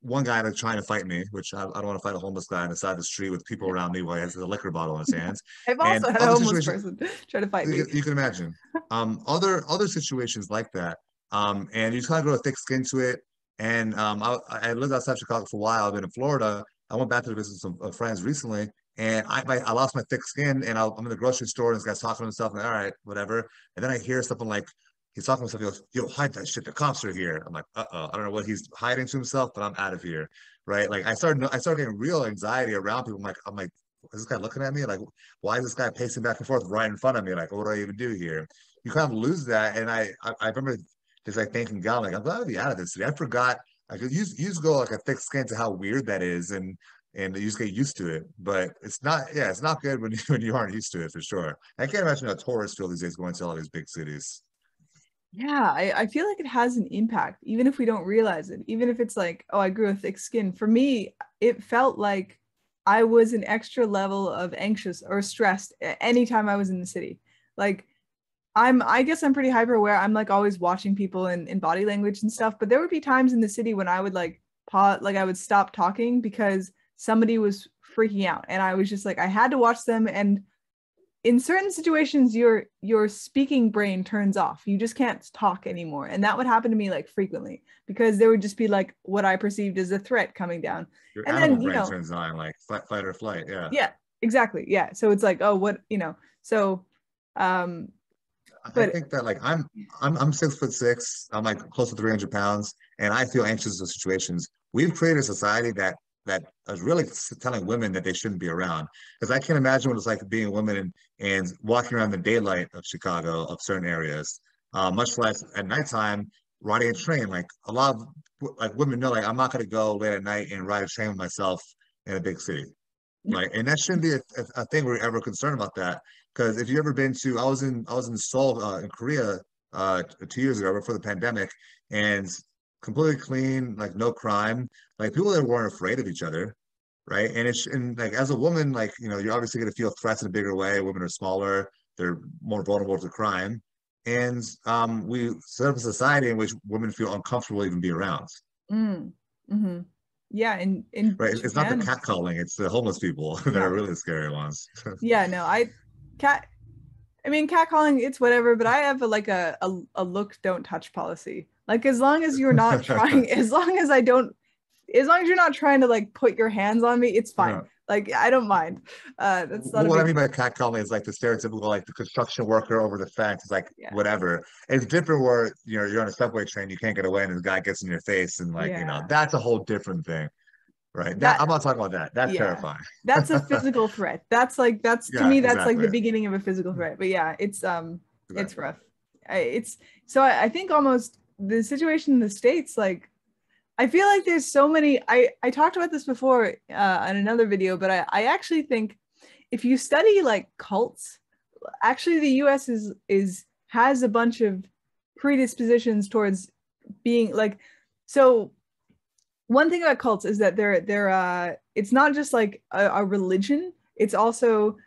one guy like trying to fight me, which I, I don't want to fight a homeless guy on the side of the street with people around me while he has a liquor bottle in his hands. [LAUGHS] i've and also had a homeless person [LAUGHS] try to fight me You, you can imagine. Um, other other situations like that. Um, and you just kind of grow a thick skin to it. And um, I, I lived outside Chicago for a while. I've been in Florida. I went back to visit some uh, friends recently, and I I lost my thick skin. And i I'm in the grocery store, and this guy's talking to himself. And all right, whatever. And then I hear something like he's talking to himself. He goes, "Yo, hide that shit. The cops are here." I'm like, "Uh oh." I don't know what he's hiding to himself, but I'm out of here. Right? Like I started I started getting real anxiety around people. I'm like I'm like is this guy looking at me? Like, why is this guy pacing back and forth right in front of me? Like, what do I even do here? You kind of lose that. And I, I, I remember just like thanking God, like, I'm glad to be out of this city. I forgot, I could use use go like a thick skin to how weird that is. And, and you just get used to it. But it's not, yeah, it's not good when you, [LAUGHS] when you aren't used to it for sure. I can't imagine how tourists feel these days going to all these big cities. Yeah, I, I feel like it has an impact, even if we don't realize it. Even if it's like, oh, I grew a thick skin. For me, it felt like I was an extra level of anxious or stressed anytime I was in the city. Like, I'm, I guess I'm pretty hyper aware. I'm like always watching people in, in body language and stuff. But there would be times in the city when I would like pause, like I would stop talking because somebody was freaking out. And I was just like, I had to watch them. And in certain situations your your speaking brain turns off you just can't talk anymore and that would happen to me like frequently because there would just be like what i perceived as a threat coming down Your And then, you brain know- turns on, like fight, or flight. Yeah. yeah exactly yeah so it's like oh what you know so um I think that like I'm I'm I'm six foot six. I'm like close to 300 pounds, and I feel anxious in situations. We've created a society that that is really telling women that they shouldn't be around. Because I can't imagine what it's like being a woman and and walking around the daylight of Chicago of certain areas. Uh, much less at nighttime riding a train. Like a lot of like women know, like I'm not gonna go late at night and ride a train with myself in a big city. Right. And that shouldn't be a, a, a thing we're ever concerned about that. Because if you've ever been to, I was in I was in Seoul uh, in Korea uh, two years ago before the pandemic, and completely clean, like no crime. Like people that weren't afraid of each other, right? And it's and like as a woman, like you know, you're obviously gonna feel threats in a bigger way. Women are smaller, they're more vulnerable to crime. and um, we set up a society in which women feel uncomfortable even be around. Mm. hmm Yeah, and in Right? It's not the catcalling; it's the homeless people [LAUGHS] that Yeah. are really scary ones. [LAUGHS] yeah no i cat i mean catcalling it's whatever but i have a, like a, a a look don't touch policy like as long as you're not trying [LAUGHS] as long as i don't as long as you're not trying to like put your hands on me it's fine Yeah. like i don't mind uh that's not what I mean by catcalling is like the stereotypical, like the construction worker over the fence. It's like Yeah. whatever. It's different where you know you're on a subway train, you can't get away, and the guy gets in your face, and like you know that's a whole different thing, right? That, That- I'm not talking about that. That's Yeah. terrifying. that's a [LAUGHS] physical threat that's like that's to Yeah, me that's like the beginning of a physical threat but yeah it's um it's rough I, it's so I, I think almost the situation in the states like i feel like there's so many i i talked about this before uh another video but i i actually think if you study like cults actually the us is is has a bunch of predispositions towards being like so one thing about cults is that they're they're uh it's not just like a, a religion it's also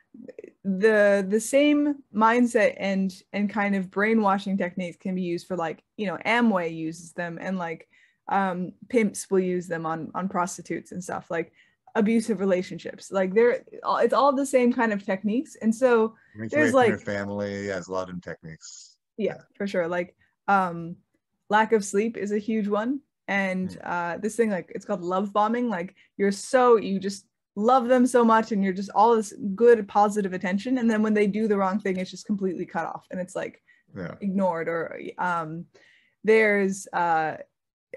the the same mindset and and kind of brainwashing techniques can be used for like you know amway uses them and like um pimps will use them on on prostitutes and stuff like abusive relationships. Like they're it's all the same kind of techniques. And so Reach There's, away from your like- family. Yeah, there's a lot of techniques. yeah for sure. Like um lack of sleep is a huge one. And uh this thing like it's called love bombing. Like you're so you just love them so much and you're just all this good positive attention. And then when they do the wrong thing it's just completely cut off and it's like Yeah. ignored or um there's uh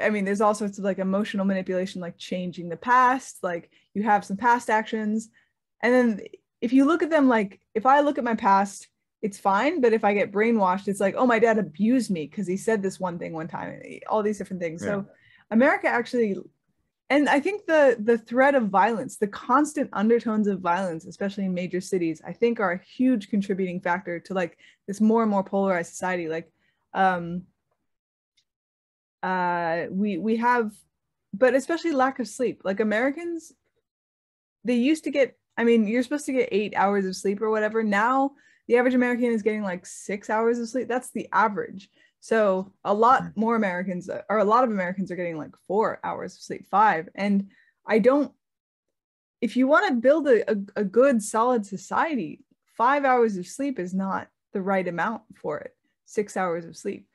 i mean there's all sorts of like emotional manipulation like changing the past like you have some past actions. And then if you look at them like if i look at my past it's fine. But if i get brainwashed it's like oh my dad abused me because he said this one thing one time all these different things. So america actually and i think the the threat of violence the constant undertones of violence especially in major cities i think are a huge contributing factor to like this more and more polarized society. Like um uh we we have but especially lack of sleep. Like americans they used to get i mean you're supposed to get eight hours of sleep or whatever. Now the average american is getting like six hours of sleep that's the average so a lot Mhm. more americans or a lot of americans are getting like four hours of sleep five and i don't if you want to build a, a, a good solid society five hours of sleep is not the right amount for it six hours of sleep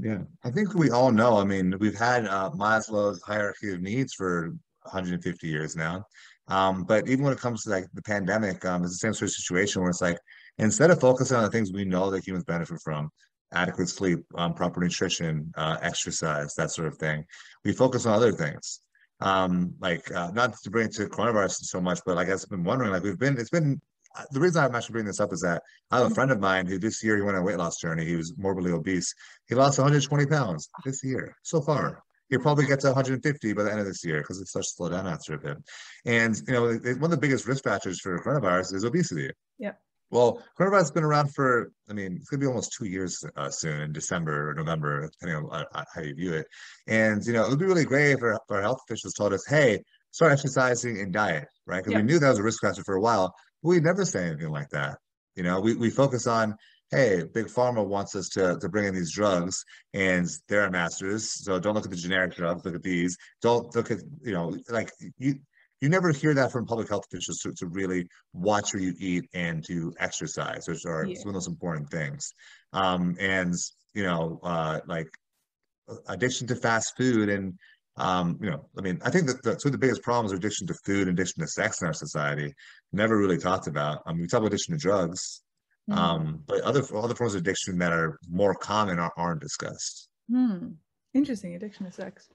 Yeah, I think we all know. I mean, we've had uh, Maslow's hierarchy of needs for 150 years now. Um, but even when it comes to like the pandemic, um, it's the same sort of situation where it's like instead of focusing on the things we know that humans benefit from, adequate sleep, um, proper nutrition, uh, exercise, that sort of thing, we focus on other things. Um, like uh, not to bring it to coronavirus so much, but like I've been wondering, like we've been, it's been. uh, The reason I'm actually bringing this up is that I have a friend of mine who this year he went on a weight loss journey. He was morbidly obese. He lost 120 pounds this year so far. He'll probably get to 150 by the end of this year because it starts to slow down after a bit. And you know, one of the biggest risk factors for coronavirus is obesity. Yep. Well, coronavirus has been around for, I mean, it's gonna be almost two years uh, soon in December or November, depending on uh, how you view it. And you know, it would be really great if our, our health officials told us, "Hey, start exercising and diet," right? Because Yep. we knew that was a risk factor for a while. But we never say anything like that. You know, we, we focus on, hey, big pharma wants us to, to bring in these drugs and they're our masters. So don't look at the generic drugs, look at these. Don't look at, you know, like you you never hear that from public health officials to, to really watch where you eat and to exercise, which are Yeah. some of those important things. Um, and you know, uh, like addiction to fast food and um, you know, I mean, I think that the, two of the biggest problems are addiction to food and addiction to sex in our society. Never really talked about. I mean, we talk about addiction to drugs, Mm-hmm. um, but other other forms of addiction that are more common are, aren't discussed. Hmm. Interesting addiction to sex.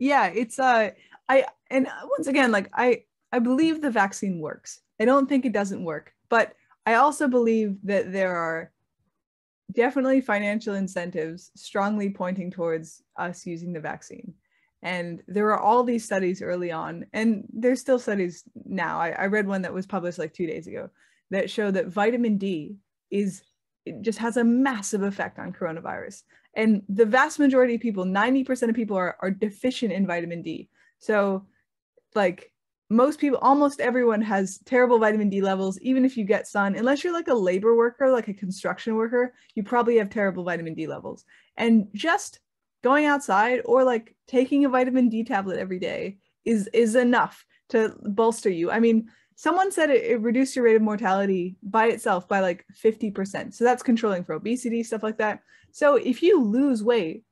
Yeah, it's uh I and once again like I I believe the vaccine works. I don't think it doesn't work, but I also believe that there are definitely financial incentives strongly pointing towards us using the vaccine. And there were all these studies early on, and there's still studies now. I, I read one that was published like two days ago that show that vitamin D is it just has a massive effect on coronavirus. And the vast majority of people, 90% of people are, are deficient in vitamin D. So like most people, almost everyone has terrible vitamin D levels, even if you get sun. Unless you're like a labor worker, like a construction worker, you probably have terrible vitamin D levels. And just going outside or like taking a vitamin D tablet every day is is enough to bolster you. I mean, someone said it, it reduced your rate of mortality by itself by like 50%. So that's controlling for obesity, stuff like that. So if you lose weight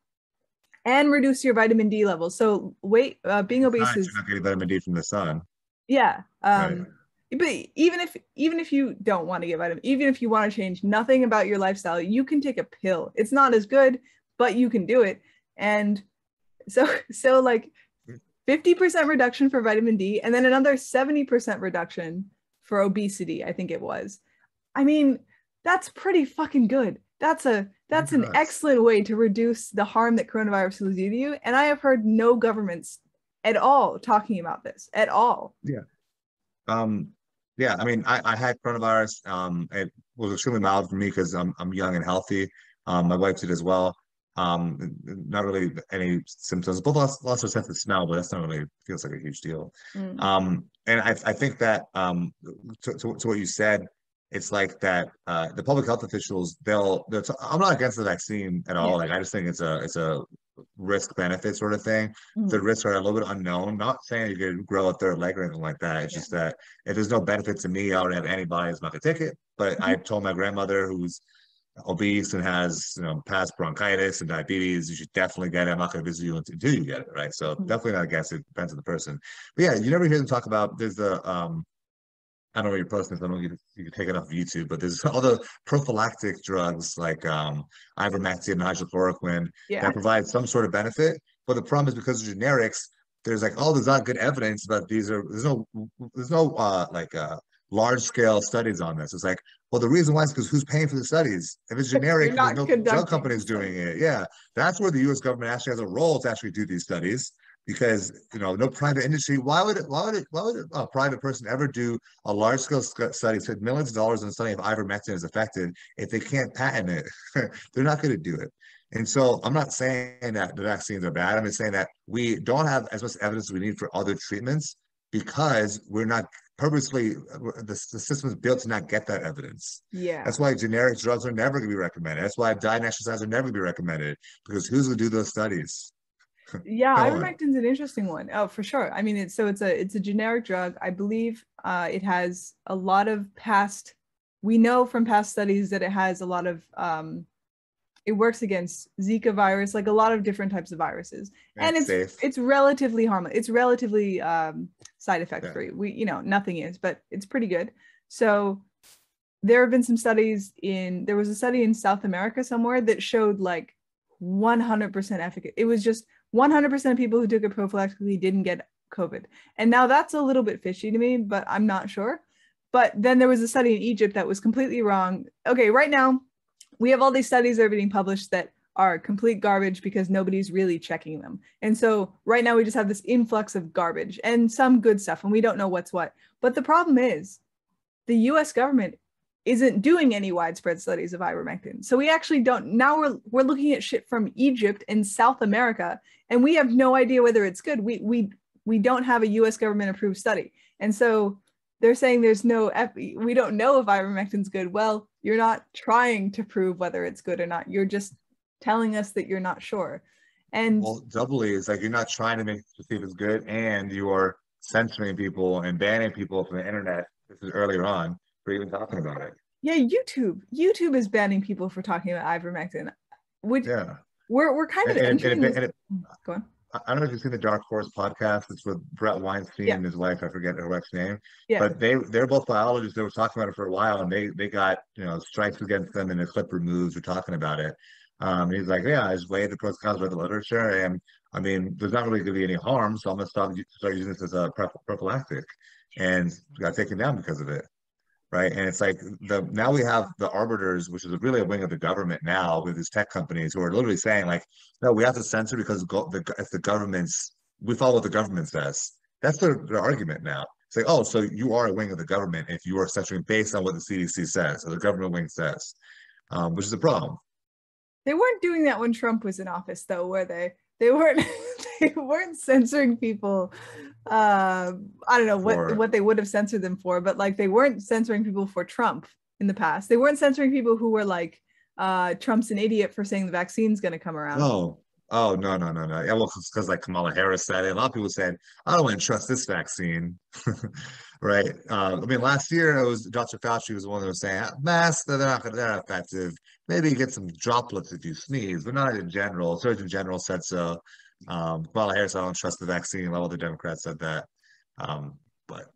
and reduce your vitamin D levels, so weight uh, being obese is not getting vitamin D from the sun. yeah. Um, But even if even if you don't want to get vitamin, even if you want to change nothing about your lifestyle, you can take a pill. It's not as good, but you can do it. And so [LAUGHS] so like 50% reduction for vitamin D and then another 70% reduction for obesity, I think it was. I mean, that's pretty fucking good. That's a that's an excellent way to reduce the harm that coronavirus will do to you. And I have heard no governments at all talking about this at all. Yeah. Um, yeah, I mean, I, I had coronavirus. Um, it was extremely mild for me because I'm I'm young and healthy. Um, my wife did as well. Um, not really any symptoms, both lots, lots of sense of smell, but that's not really feels like a huge deal. Mm. Um, and I, I think that um, to, to, to what you said, it's like that uh, the public health officials, they'll, they'll t- I'm not against the vaccine at all. Yeah. Like, I just think it's a, it's a risk benefit sort of thing. Mhm. The risks are a little bit unknown. Not saying you could grow a third leg or anything like that. It's Yeah. just that if there's no benefit to me, I already have antibodies. I'm not gonna take it. But I told my grandmother who's obese and has you know past bronchitis and diabetes, you should definitely get it. I'm not gonna visit you until you get it, right? So Mhm. definitely not against it. Depends on the person. But yeah, you never hear them talk about. There's the um. I don't know where you're posting. I don't know if you, you can take it off YouTube, but there's all the prophylactic drugs like um, ivermectin and hydrochloroquine Yeah. that provide some sort of benefit. But the problem is because of generics, there's like, oh, there's not good evidence, but these are there's no there's no uh like uh large scale studies on this. It's like, well, the reason why is because who's paying for the studies? If it's [LAUGHS] generic, there's no conducting drug companies doing it. Yeah, that's where the U.S. government actually has a role to actually do these studies. Because you know, no private industry. Why would it? Why would it? Why would a private person ever do a large scale study, spend millions of dollars on studying if ivermectin is effective if they can't patent it? [LAUGHS] They're not going to do it. And so I'm not saying that the vaccines are bad. I'm just saying that we don't have as much evidence as we need for other treatments because we're not purposely the, the system is built to not get that evidence. Yeah. That's why generic drugs are never going to be recommended. That's why diet and exercise are never going to be recommended because who's going to do those studies? Yeah ivermectin's an interesting one. Oh, for sure. I mean it's so it's a it's a generic drug. I believe uh it has a lot of past we know from past studies that it has a lot of um it works against zika virus like a lot of different types of viruses. And it's safe. it's relatively harmless it's relatively um side effect Yeah. free. We you know nothing is but it's pretty good. So there have been some studies in there was a study in south america somewhere that showed like 100% efficacy. It was just 100% of people who took it prophylactically didn't get covid and now that's a little bit fishy to me but i'm not sure but then there was a study in egypt that was completely wrong okay right now we have all these studies that are being published that are complete garbage because nobody's really checking them. And so right now we just have this influx of garbage and some good stuff, and we don't know what's what. But the problem is the US government isn't doing any widespread studies of ivermectin. So we actually don't now we're we're looking at shit from Egypt and South America, and we have no idea whether it's good. We we we don't have a US government approved study. And so they're saying there's no we don't know if ivermectin's good. Well, you're not trying to prove whether it's good or not. You're just telling us that you're not sure. And Well, doubly is like you're not trying to make to see if it's good, and you are censoring people and banning people from the internet. This is earlier on for even talking about it. yeah, YouTube. YouTube is banning people for talking about ivermectin. Which Yeah, we're we're kind of and, and, and, it, Go on. I I don't know if you've seen the Dark Horse podcast. It's with Bret Weinstein Yeah. and his wife. I forget her wife's name. Yeah. But they they're both biologists. They were talking about it for a while, and they they got you know strikes against them, and the clip removes We're talking about it. Um, he's like, yeah, I just weighed the pros and cons of the literature, and I mean, there's not really going to be any harm, so I'm gonna stop start using this as a prophylactic, and got taken down because of it. Right, and it's like the now we have the arbiters, which is really a wing of the government now, with these tech companies who are literally saying like, no, we have to censor because go- the if the government's we follow what the government says. That's their, their argument now. It's like, oh, so you are a wing of the government if you are censoring based on what the CDC says or the government wing says, um, which is a problem. They weren't doing that when Trump was in office, though, were they? They weren't. [LAUGHS] they [LAUGHS] weren't censoring people. Uh, I don't know what For- what they would have censored them for, but like they weren't censoring people for Trump in the past. They weren't censoring people who were like, uh, Trump's an idiot for saying the vaccine's going to come around. Oh, oh no, no, no, no. Yeah, well, because like Kamala Harris said it. A lot of people said, I don't want to trust this vaccine. [LAUGHS] right. Uh, I mean, last year it was Dr. Fauci was the one that was saying masks, they're not they're not effective. Maybe you get some droplets if you sneeze, but not in general. Surgeon General said so. Um, Kamala Harris, I don't trust the vaccine. A lot of the Democrats said that. Um, but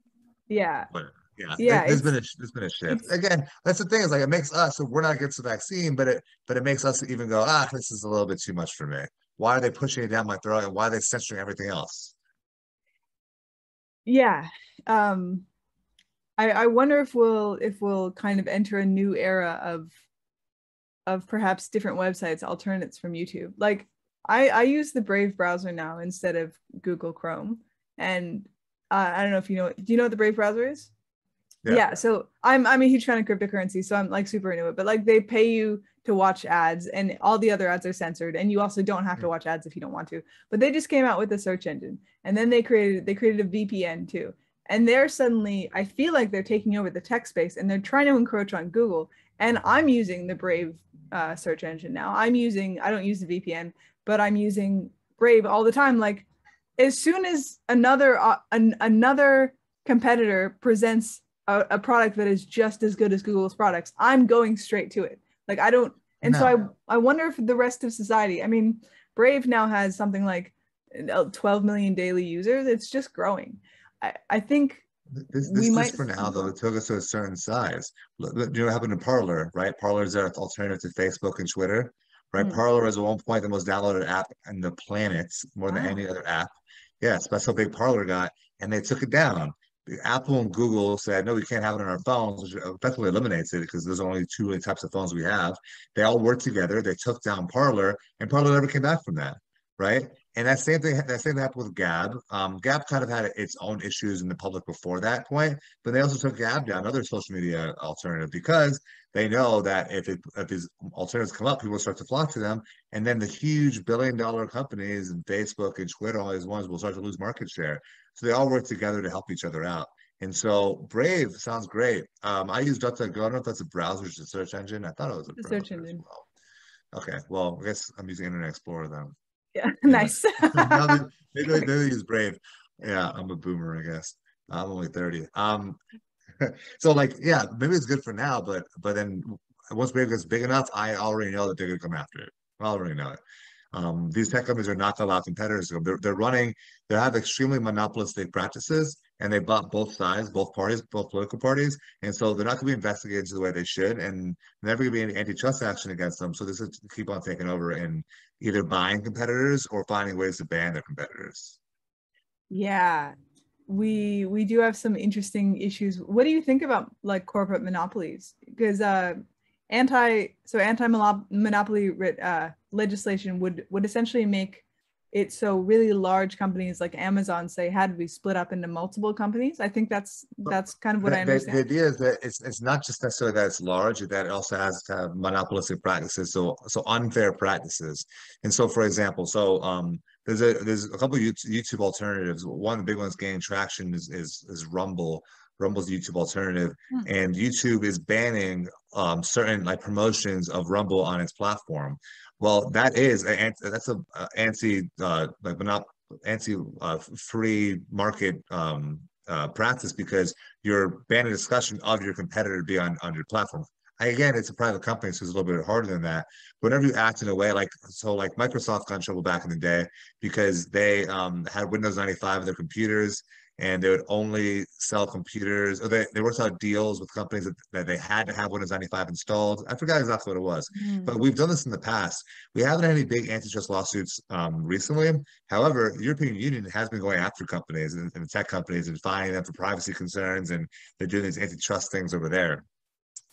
Yeah. yeah, Yeah, there- there's been a there's been a shift. Again, that's the thing is like it makes us so we're not against the vaccine, but it but it makes us even go ah this is a little bit too much for me. Why are they pushing it down my throat and why are they censoring everything else? Yeah. Um, I I wonder if we'll if we'll kind of enter a new era of of perhaps different websites, alternates from YouTube. Like I I use the Brave browser now instead of Google Chrome, and uh, I don't know if you know. Do you know what the Brave browser is? Yeah. yeah so i'm i'm a huge fan of cryptocurrency so i'm like super into it but like they pay you to watch ads and all the other ads are censored and you also don't have to Mm. watch ads if you don't want to but they just came out with a search engine and then they created they created a vpn too and they're suddenly i feel like they're taking over the tech space and they're trying to encroach on google and i'm using the brave uh, search engine now i'm using i don't use the vpn but i'm using brave all the time like as soon as another uh, an, another competitor presents a, a product that is just as good as Google's products, I'm going straight to it. Like I don't, and so I I wonder if the rest of society. I mean, Brave now has something like uh, 12 million daily users. It's just growing. I I think This, We this might for now though. It took us to a certain size. Look, look, you know what happened to Parler, right? Parler is our alternative to Facebook and Twitter, right? Mm. Parler is at one point the most downloaded app in the planet, more than Wow. any other app. Yes, that's how big Parler got, and they took it down. Apple and Google said, no, we can't have it on our phones, which effectively eliminates it because there's only two really types of phones we have. They all worked together. They took down Parler, and Parler never came back from that, right? And that same thing, that same thing happened with Gab. Um, Gab kind of had its own issues in the public before that point, but they also took Gab down, another social media alternative, because they know that if it, if these alternatives come up, people start to flock to them, and then the huge billion-dollar companies and Facebook and Twitter, all these ones, will start to lose market share. So they all work together to help each other out. And so Brave sounds great. Um, I use DuckDuckGo. I don't know if that's a browser or just a search engine. I thought it was a browser search engine. well. Okay, well, I guess I'm using Internet Explorer then. [LAUGHS] yeah, nice. [LAUGHS] [LAUGHS] They- maybe, maybe they use Brave. Yeah, I'm a boomer, I guess. I'm only 30. Um, so like, yeah, maybe it's good for now, but but then once Brave gets big enough, I already know that they're gonna come after it. I already know it. Um, these tech companies are not gonna allow competitors to go. They're, they're running, they have extremely monopolistic practices and they bought both sides, both parties, both political parties. And so they're not gonna be investigated the way they should and never gonna be any antitrust action against them. So this is to keep on taking over and either buying competitors or finding ways to ban their competitors. yeah, we we do have some interesting issues. What do you think about like corporate monopolies? Because uh, anti so anti monopoly uh, legislation would would essentially make it so really large companies like Amazon say had to be split up into multiple companies. I think that's that's kind of what The- I the- understand. The idea is that it's it's not just necessarily that it's large, that it also has to have monopolistic practices, so so unfair practices. And so, for example, so um, there's a there's a couple of YouTube, YouTube alternatives. One of the big ones gaining traction is is is Rumble. Rumble's YouTube alternative, Hmm. and YouTube is banning um certain like promotions of Rumble on its platform. Well, that is a, that's a, a anti uh like monop anti uh, free market um uh practice because you're banning discussion of your competitor to be on, on your platform. Again, it's a private company, so it's a little bit harder than that. Whenever you act in a way like so, like Microsoft got in trouble back in the day because they um, had Windows 95 in their computers and they would only sell computers or they, they worked out deals with companies that, that they had to have Windows 95 installed. I forgot exactly what it was. Mm. But we've done this in the past. We haven't had any big antitrust lawsuits um, recently. However, the European Union has been going after companies and, and tech companies and fining them for privacy concerns, and they're doing these antitrust things over there.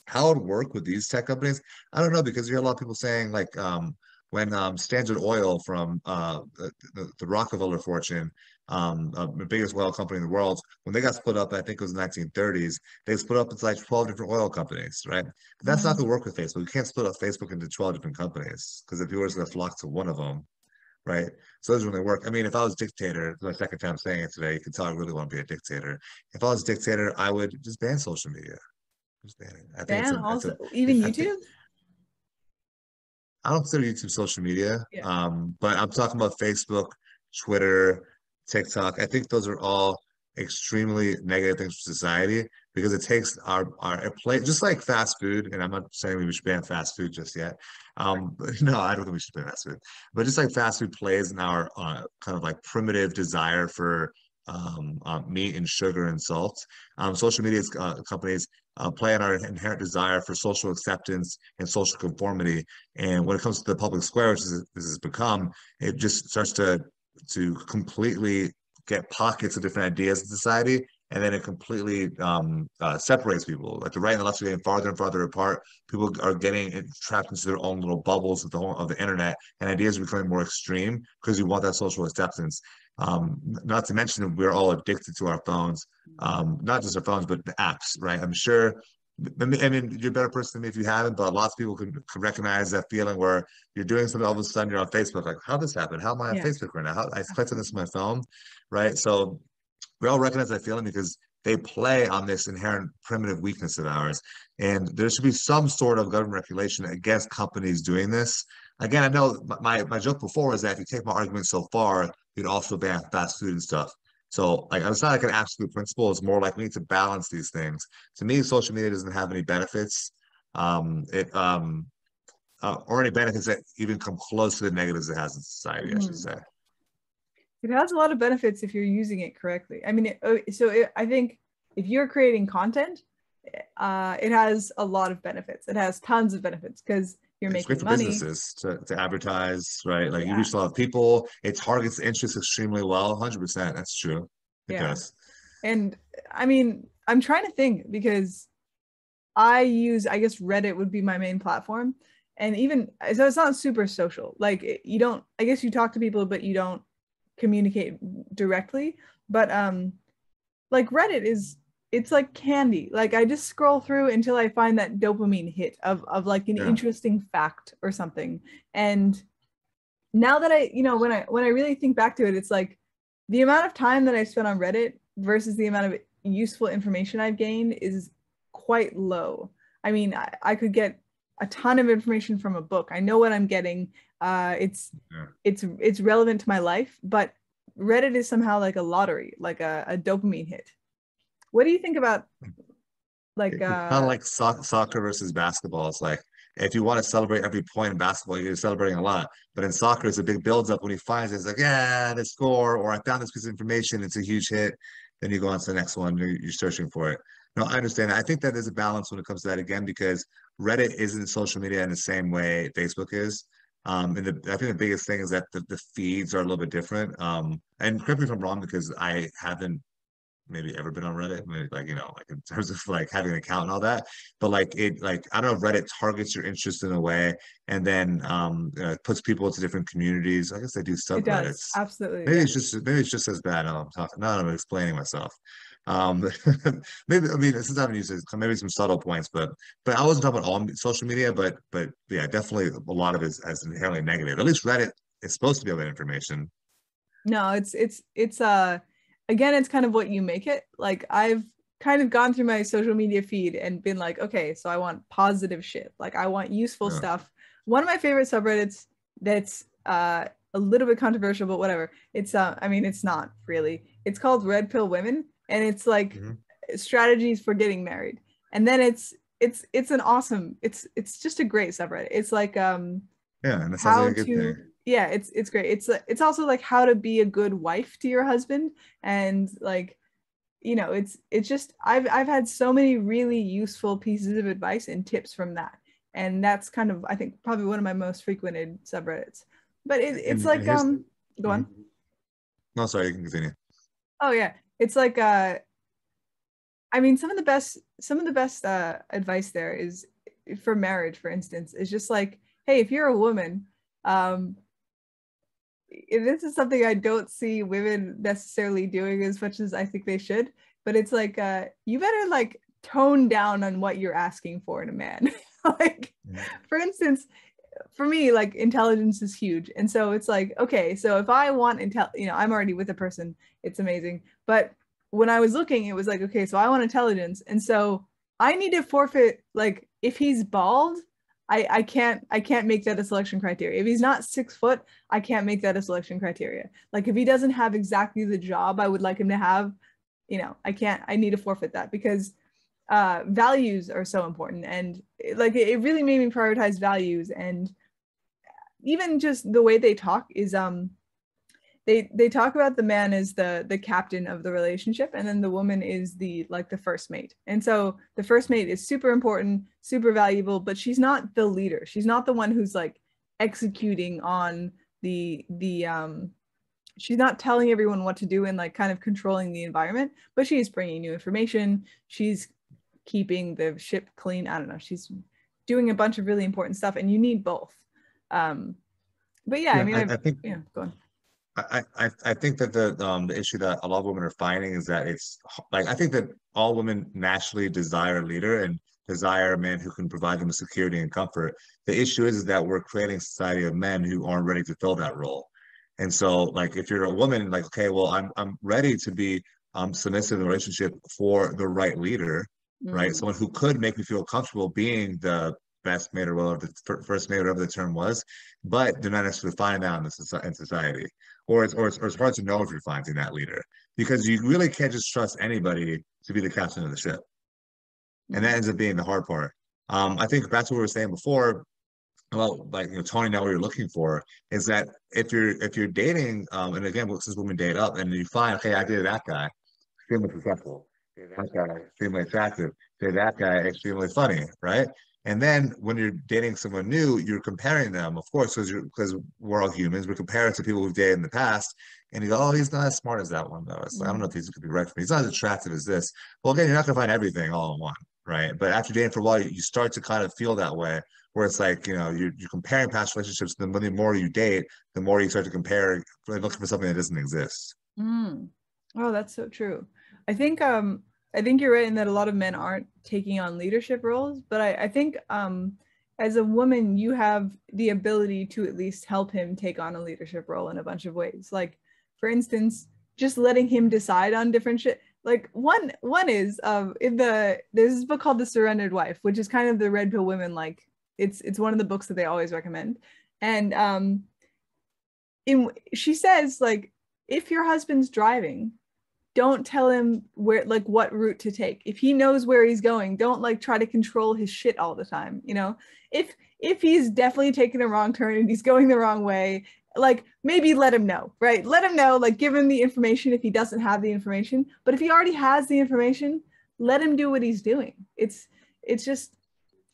How it would work with these tech companies, I don't know, because you hear a lot of people saying like um, when um, Standard Oil from uh, the, the, the Rockefeller fortune, um, uh, the biggest oil company in the world, when they got split up, I think it was the 1930s, they split up into like 12 different oil companies, right? But that's not Mhm. going to work with Facebook. You can't split up Facebook into 12 different companies because if people are just going to flock to one of them, right? So it doesn't really work. I mean, if I was dictator, my second time saying it today, you can tell I really want to be a dictator. If I was a dictator, I would just ban social media. Just ban it. I think ban a, also a, even YouTube. Think, I don't consider YouTube social media, yeah. um, but I'm talking about Facebook, Twitter, TikTok. I think those are all extremely negative things for society because it takes our our play just like fast food. And I'm not saying we should ban fast food just yet. Um, [LAUGHS] no, I don't think we should ban fast food. But just like fast food plays in our uh, kind of like primitive desire for um, uh, meat and sugar and salt. Um, social media uh, companies uh, play on our inherent desire for social acceptance and social conformity. And when it comes to the public square, which is, this has become, it just starts to to completely get pockets of different ideas in society and then it completely um, uh, separates people. Like the right and the left are getting farther and farther apart. People are getting trapped into their own little bubbles of the whole of the internet, and ideas are becoming more extreme because we want that social acceptance. Um, not to mention that we're all addicted to our phones, um, not just our phones, but the apps, right? I'm sure. I mean, you're a better person than me if you haven't, but lots of people can, can recognize that feeling where you're doing something, all of a sudden you're on Facebook, like, how this happened? How am I on yeah. Facebook right now? How, I clicked on this on my phone, right? So we all recognize that feeling because they play on this inherent primitive weakness of ours. And there should be some sort of government regulation against companies doing this. Again, I know my, my joke before was that if you take my argument so far, you'd also ban fast food and stuff. So like it's not like an absolute principle. It's more like we need to balance these things. To me, social media doesn't have any benefits. Um, it um, uh, or any benefits that even come close to the negatives it has in society. Mm. I should mm. say. It has a lot of benefits if you're using it correctly. I mean, it, oh, so it, I think if you're creating content, uh, it has a lot of benefits. It has tons of benefits because you're it's making money. businesses to, to advertise, right? Like yeah. you reach a lot of people. It targets interests extremely well. 100%. That's true. It yeah. does. And I mean, I'm trying to think because I use, I guess Reddit would be my main platform. And even so, it's not super social. Like you don't, I guess you talk to people, but you don't communicate directly. But um, like Reddit is it's like candy. Like I just scroll through until I find that dopamine hit of of like an yeah. interesting fact or something. And now that I, you know, when I when I really think back to it, it's like the amount of time that I spent on Reddit versus the amount of useful information I've gained is quite low. I mean, I, I could get a ton of information from a book. I know what I'm getting. Uh, it's yeah. it's it's relevant to my life, but Reddit is somehow like a lottery, like a, a dopamine hit. What do you think about like uh, kind of like so- soccer versus basketball? It's like if you want to celebrate every point in basketball, you're celebrating a lot. But in soccer, it's a big build up when he finds it. It's like, yeah, the score, or I found this piece of information. It's a huge hit. Then you go on to the next one. You're, you're searching for it. No, I understand. I think that there's a balance when it comes to that again because Reddit isn't social media in the same way Facebook is. Um, and the, I think the biggest thing is that the, the feeds are a little bit different. Um, and correct me if I'm wrong because I haven't maybe ever been on Reddit, maybe like you know, like in terms of like having an account and all that. But like it, like I don't know, Reddit targets your interest in a way, and then um, uh, puts people into different communities. I guess they do subreddits. Absolutely. Maybe yeah. it's just maybe it's just as bad. No, I'm talking. No, I'm explaining myself. Um, [LAUGHS] maybe I mean since I haven't used it, maybe some subtle points, but but I wasn't talking about all social media, but but yeah, definitely a lot of it is as inherently negative. At least Reddit is supposed to be all that information. No, it's it's it's uh again, it's kind of what you make it. Like I've kind of gone through my social media feed and been like, okay, so I want positive shit. Like I want useful yeah. stuff. One of my favorite subreddits that's uh, a little bit controversial, but whatever. It's uh, I mean, it's not really. It's called Red Pill Women, and it's like mm-hmm. strategies for getting married. And then it's it's it's an awesome. It's it's just a great subreddit. It's like um. Yeah, and it sounds like a good to, thing yeah it's it's great. It's it's also like how to be a good wife to your husband and like you know it's it's just i've i've had so many really useful pieces of advice and tips from that and that's kind of i think probably one of my most frequented subreddits. But it, it's and, like and um go on. Mm-hmm. no sorry you can continue. Oh yeah. It's like uh i mean some of the best some of the best uh advice there is for marriage for instance is just like hey if you're a woman um this is something I don't see women necessarily doing as much as I think they should. But it's like uh, you better like tone down on what you're asking for in a man. [LAUGHS] like, for instance, for me like intelligence is huge and so it's like okay so if i want intel you know i'm already with a person it's amazing but when i was looking it was like okay so i want intelligence and so i need to forfeit like if he's bald i i can't i can't make that a selection criteria. If he's not six foot i can't make that a selection criteria. Like if he doesn't have exactly the job i would like him to have you know i can't i need to forfeit that because uh, values are so important. And like it really made me prioritize values. And even just the way they talk is um they they talk about the man as the the captain of the relationship and then the woman is the like the first mate and so the first mate is super important super valuable but she's not the leader she's not the one who's like executing on the the um she's not telling everyone what to do and like kind of controlling the environment but she's bringing new information she's keeping the ship clean. I don't know. She's doing a bunch of really important stuff, and you need both. Um, but yeah, yeah I mean, I, I, think yeah, go on. I, I, I think that the um the issue that a lot of women are finding is that it's like I think that all women naturally desire a leader and desire a man who can provide them with security and comfort. The issue is, is that we're creating a society of men who aren't ready to fill that role. And so like if you're a woman, like, okay, well, I'm I'm ready to be um submissive in a relationship for the right leader mm-hmm. right? Someone who could make me feel comfortable being the best mate or whatever the first mate, whatever the term was, but they're not necessarily finding that in, the, in society. Or it's, or, it's, or it's hard to know if you're finding that leader because you really can't just trust anybody to be the captain of the ship. And that ends up being the hard part. Um, I think that's what we were saying before about like you know Tony now what you're looking for is that if you're if you're dating um and again since women date up and you find okay I dated that guy extremely successful that guy extremely attractive. Say that guy extremely funny, right? And then when you're dating someone new, you're comparing them, of course, because we're all humans. We're comparing to people we've dated in the past, and you go, "Oh, he's not as smart as that one, though." It's like, I don't know if he's going to be right for me. He's not as attractive as this. Well, again, you're not gonna find everything all in one, right? But after dating for a while, you start to kind of feel that way, where it's like you know you're, you're comparing past relationships. The more you date, the more you start to compare, looking for something that doesn't exist. Mm. Oh, that's so true. I think um I think you're right in that a lot of men aren't taking on leadership roles, but I, I think um, as a woman, you have the ability to at least help him take on a leadership role in a bunch of ways. Like, for instance, just letting him decide on different shit. Like one one is um in the there's this book called The Surrendered Wife, which is kind of the red pill women like it's it's one of the books that they always recommend. And um in she says like if your husband's driving don't tell him where like what route to take. If he knows where he's going don't like try to control his shit all the time you know? If if he's definitely taking a wrong turn and he's going the wrong way like maybe let him know right? Let him know like give him the information if he doesn't have the information. But if he already has the information let him do what he's doing. It's it's just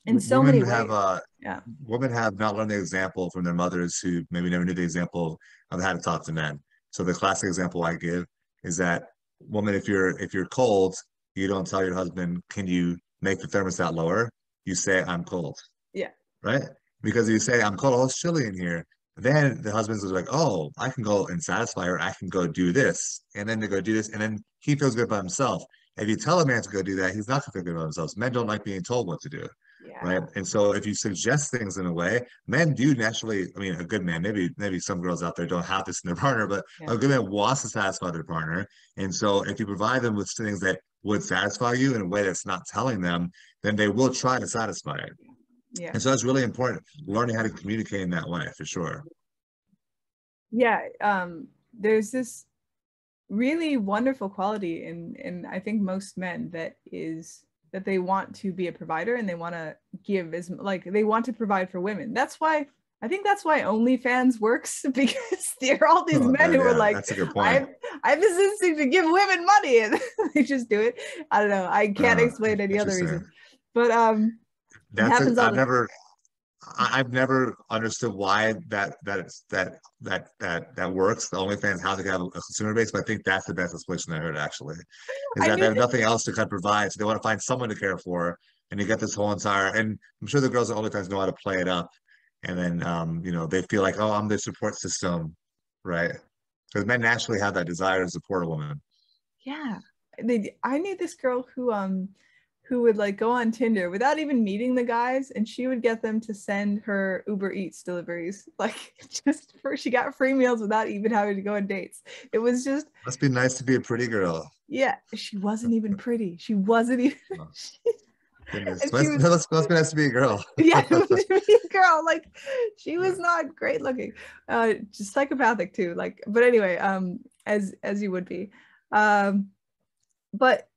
in so women many have ways. uh yeah. women have not learned the example from their mothers who maybe never knew the example of how to talk to men. So the classic example i give is that woman, if you're if you're cold, you don't tell your husband, "Can you make the thermostat lower?" You say, "I'm cold." Yeah. Right. Because you say, "I'm cold. Oh, it's chilly in here." Then the husband's like, "Oh, I can go and satisfy her. I can go do this," and then they go do this, and then he feels good by himself. If you tell a man to go do that, he's not going to feel good about himself. Men don't like being told what to do yeah. right? And so if you suggest things in a way men do naturally i mean a good man maybe maybe some girls out there don't have this in their [LAUGHS] partner but yeah. a good man wants to satisfy their partner. And so if you provide them with things that would satisfy you in a way that's not telling them then they will try to satisfy it. Yeah. And so it's really important. Learning how to communicate in that way for sure. Yeah um there's this really wonderful quality in in i think most men that is that they want to be a provider and they want to give as like they want to provide for women. That's why I think that's why OnlyFans works [LAUGHS] because there are all these oh, men who yeah, are like, I have this instinct to give women money and [LAUGHS] they just do it. I don't know. I can't uh, explain any other reason. But um that's happens a, I've never I've never understood why that that that that that that works. The OnlyFans how to have a consumer base, but I think that's the best explanation I heard actually. Is I that they have nothing else to kind of provide, so they want to find someone to care for, and you get this whole entire. And I'm sure the girls at OnlyFans know how to play it up, and then um, you know they feel like, oh, I'm the support system, right? Because men naturally have that desire to support a woman. Yeah, they. I knew this girl who um who would like go on Tinder without even meeting the guys and she would get them to send her Uber Eats deliveries. [LAUGHS] Like just for she got free meals without even having to go on dates. It was just Must be nice to be a pretty girl. yeah, she wasn't even pretty. She wasn't even [LAUGHS] Oh. Goodness. She Must, was- must, must be nice to be a girl. [LAUGHS] yeah, be a girl, like she was not great looking. Uh just psychopathic too. Like but anyway, um as as you would be. Um but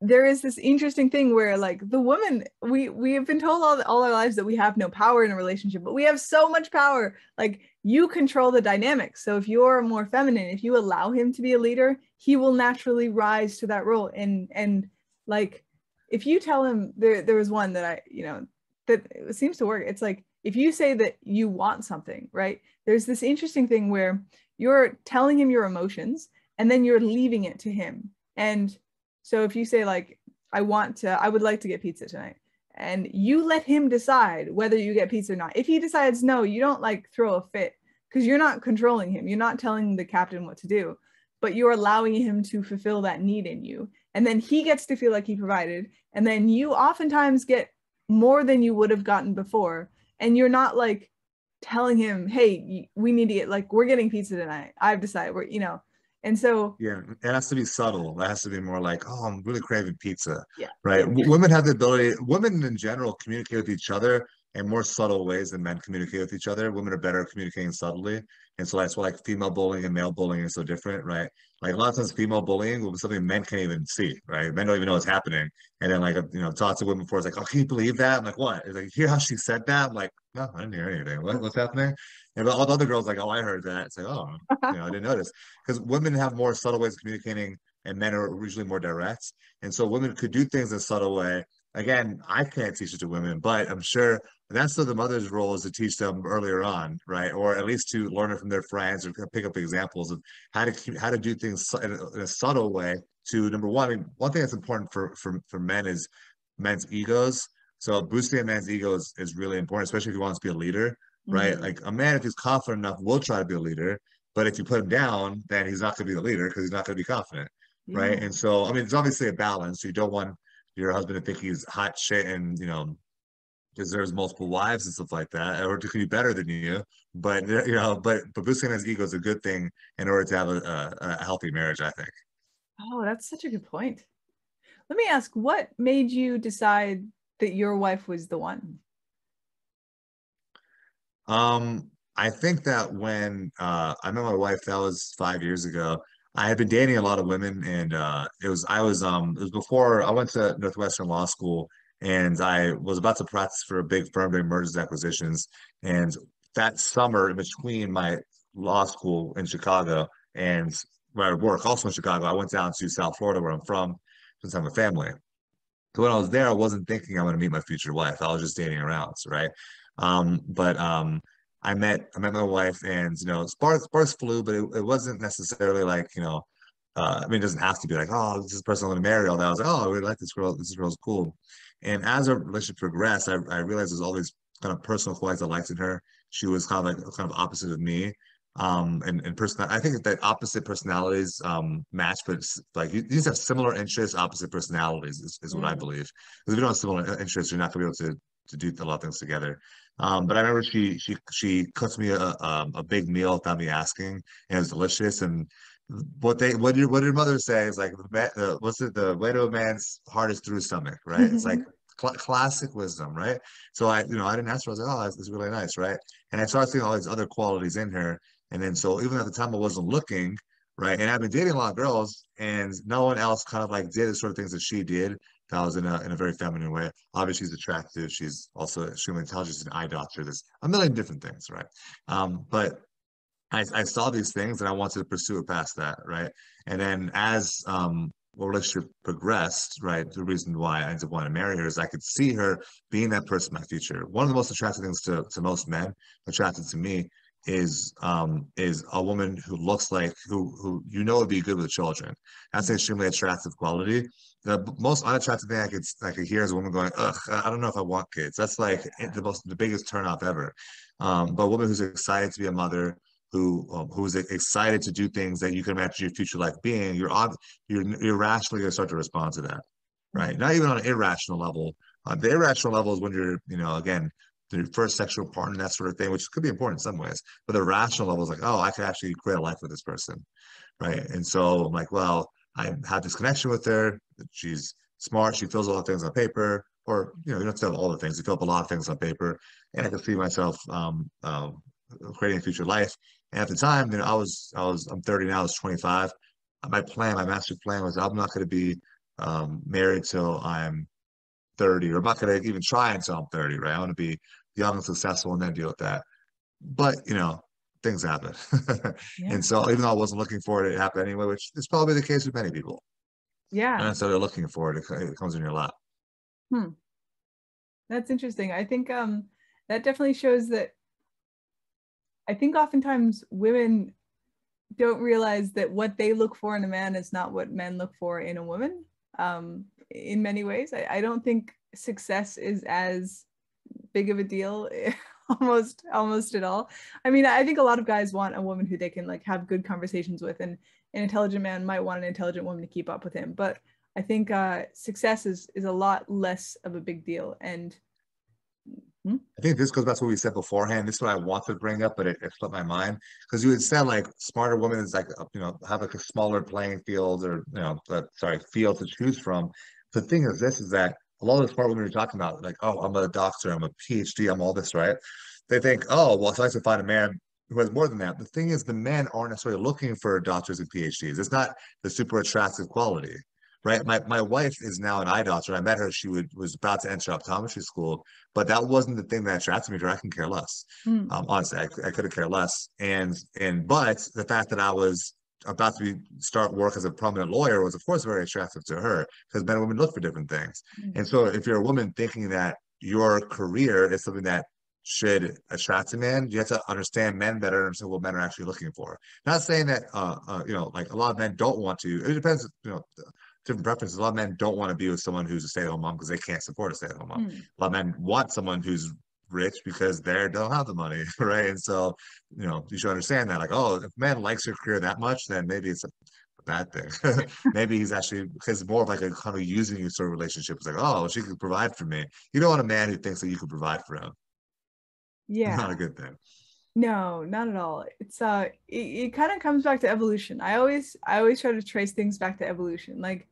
there is this interesting thing where like the woman we we have been told all, all our lives that we have no power in a relationship but we have so much power. Like you control the dynamics so if you're more feminine if you allow him to be a leader he will naturally rise to that role. And and like if you tell him there there was one that i you know that it seems to work. It's like if you say that you want something right? There's this interesting thing where you're telling him your emotions and then you're leaving it to him. And so if you say like, I want to, I would like to get pizza tonight, and you let him decide whether you get pizza or not. If he decides no, you don't like throw a fit because you're not controlling him. You're not telling the captain what to do, but you're allowing him to fulfill that need in you. And then he gets to feel like he provided. And then you oftentimes get more than you would have gotten before. And you're not like telling him, hey, we need to get like, we're getting pizza tonight. I've decided we're, you know. And so Yeah, it has to be subtle. It has to be more like, oh, I'm really craving pizza. Yeah. Right. Women have the ability, women in general communicate with each other in more subtle ways than men communicate with each other. Women are better at communicating subtly. And so that's why like female bullying and male bullying is so different, right? Like a lot of times female bullying will be something men can't even see, right? Men don't even know what's happening. And then like, you know, talk to women before it's like, oh, can you believe that? I'm like, what? It's like, hear how she said that? I'm like, no, I didn't hear anything. What, what's happening? And but all the other girls like, oh, I heard that. It's like, oh, you know, I didn't notice [LAUGHS] because women have more subtle ways of communicating and men are usually more direct. And so women could do things in a subtle way. Again, I can't teach it to women, but I'm sure that's the mother's role is to teach them earlier on, right? Or at least to learn it from their friends or pick up examples of how to keep- how to do things in a, in a subtle way. To number one, I mean, one thing that's important for for for men is men's egos. So boosting a man's ego is, is really important, especially if he wants to be a leader, right? Mhm. Like a man, if he's confident enough, will try to be a leader. But if you put him down, then he's not going to be the leader because he's not going to be confident, right? And so, I mean, it's obviously a balance. You don't want your husband to think he's hot shit and you know deserves multiple wives and stuff like that, or to be better than you. But you know, but but boosting his ego is a good thing in order to have a, a, a healthy marriage. I think. Oh, that's such a good point. Let me ask, what made you decide that your wife was the one? Um, I think that when uh, I met my wife, that was five years ago. I had been dating a lot of women, and uh, it was I was um it was before I went to Northwestern Law School, and I was about to practice for a big firm doing mergers and acquisitions. And that summer, in between my law school in Chicago and where I work, also in Chicago, I went down to South Florida, where I'm from, since I'm a family. So when I was there, I wasn't thinking I'm going to meet my future wife. I was just dating around, right? Um, but um, I met I met my wife, and you know, sparks sparks flew, but it, it wasn't necessarily like you know, uh, I mean, it doesn't have to be like, oh, this is the person I'm going to marry. All that. I was like, oh, I really like this girl. This girl's cool. And as our relationship progressed, I, I realized there's all these kind of personal qualities I liked in her. She was kind of like kind of opposite of me. Um, and, and person, I think that opposite personalities um match, but it's like you, you just have similar interests, opposite personalities is, is what I Mm. believe. Because if you don't have similar interests, you're not gonna be able to to do a lot of things together. Um, but I remember she she she cooks me a um, a big meal without me asking, and it was delicious. And what they what your what did your mother say is like the, the what's it the way to a man's heart is through his stomach, right? It's like cl- classic wisdom, right? So I you know I didn't ask her. I was like, oh, this is really nice, right? And I started seeing all these other qualities in her, and then so even at the time I wasn't looking, right? And I've been dating a lot of girls, and no one else kind of like did the sort of things that she did. Was in a in a very feminine way. Obviously, she's attractive. She's also extremely intelligent. She's an eye doctor. There's a million different things, right? Um, but I, I saw these things and I wanted to pursue it past that, right? And then as um our relationship progressed, right, the reason why I ended up wanting to marry her is I could see her being that person in my future. One of the most attractive things to, to most men, attracted to me, is um is a woman who looks like who who you know would be good with children. That's an extremely attractive quality. The most unattractive thing I could I could hear is a woman going, "Ugh, I don't know if I want kids." That's like the most the biggest turnoff ever. Um, but a woman who's excited to be a mother, who um, who is excited to do things that you can imagine your future life being, you're ob- you're you're rationally going to start to respond to that. right? Not even on an irrational level. Uh, the irrational level is when you're, you know, again, the first sexual partner, that sort of thing, which could be important in some ways. But the rational level is like, oh, I could actually create a life with this person, right? And so I'm like, well, I have this connection with her. She's smart. She fills all the things on paper, or you know, you don't have have all the things. You fill up a lot of things on paper, and I can see myself um, uh, creating a future life. And at the time, you know, I was, I was, I'm 30 now. I was 25. My plan, my master plan was, I'm not going to be um, married till I'm 30, or I'm not going to even try until I'm 30, right? I want to be young and successful and then deal with that. But, you know, things happen. yeah. [LAUGHS] And so even though I wasn't looking for it, it happened anyway, which is probably the case with many people. Yeah. And so they're looking for it, it comes in your lap. Hmm. That's interesting. I think um that definitely shows that I think oftentimes women don't realize that what they look for in a man is not what men look for in a woman. Um, in many ways, I, I don't think success is as big of a deal [LAUGHS] [LAUGHS] almost almost at all i mean i think a lot of guys want a woman who they can like have good conversations with and an intelligent man might want an intelligent woman to keep up with him but i think uh, success is is a lot less of a big deal and hmm? I think this goes back to what we said beforehand. This is what I want to bring up, but it, it slipped my mind because you had said like smarter women is like you know have like a smaller playing field or you know uh, sorry field to choose from. The thing is, this is that a lot of the smart women you're talking about, like, oh, I'm a doctor, I'm a PhD, I'm all this, right? They think, oh, well, it's nice to find a man who has more than that. The thing is, the men aren't necessarily looking for doctors and PhDs. It's not the super attractive quality, right? My my wife is now an eye doctor. I met her; she would, was about to enter optometry school, but that wasn't the thing that attracted me to her. I can care less. Mm. Um, honestly, I, I could have cared less. And and but the fact that I was about to be, start work as a prominent lawyer was of course very attractive to her because men and women look for different things mm-hmm. and so if you're a woman thinking that your career is something that should attract a man you have to understand men better and understand what men are actually looking for not saying that uh, uh, you know like a lot of men don't want to it depends you know different preferences a lot of men don't want to be with someone who's a stay-at-home mom because they can't support a stay-at-home mom mm. a lot of men want someone who's rich because they don't have the money, [LAUGHS] right? And so, you know, you should understand that. Like, oh, if a man likes your career that much, then maybe it's a, bad thing. [LAUGHS] maybe he's actually because more of like a kind of using you sort of relationship. It's like, oh, she could provide for me. You don't want a man who thinks that you could provide for him. Yeah, not a good thing. No, not at all. It's uh, it, it kind of comes back to evolution. I always, I always try to trace things back to evolution. Like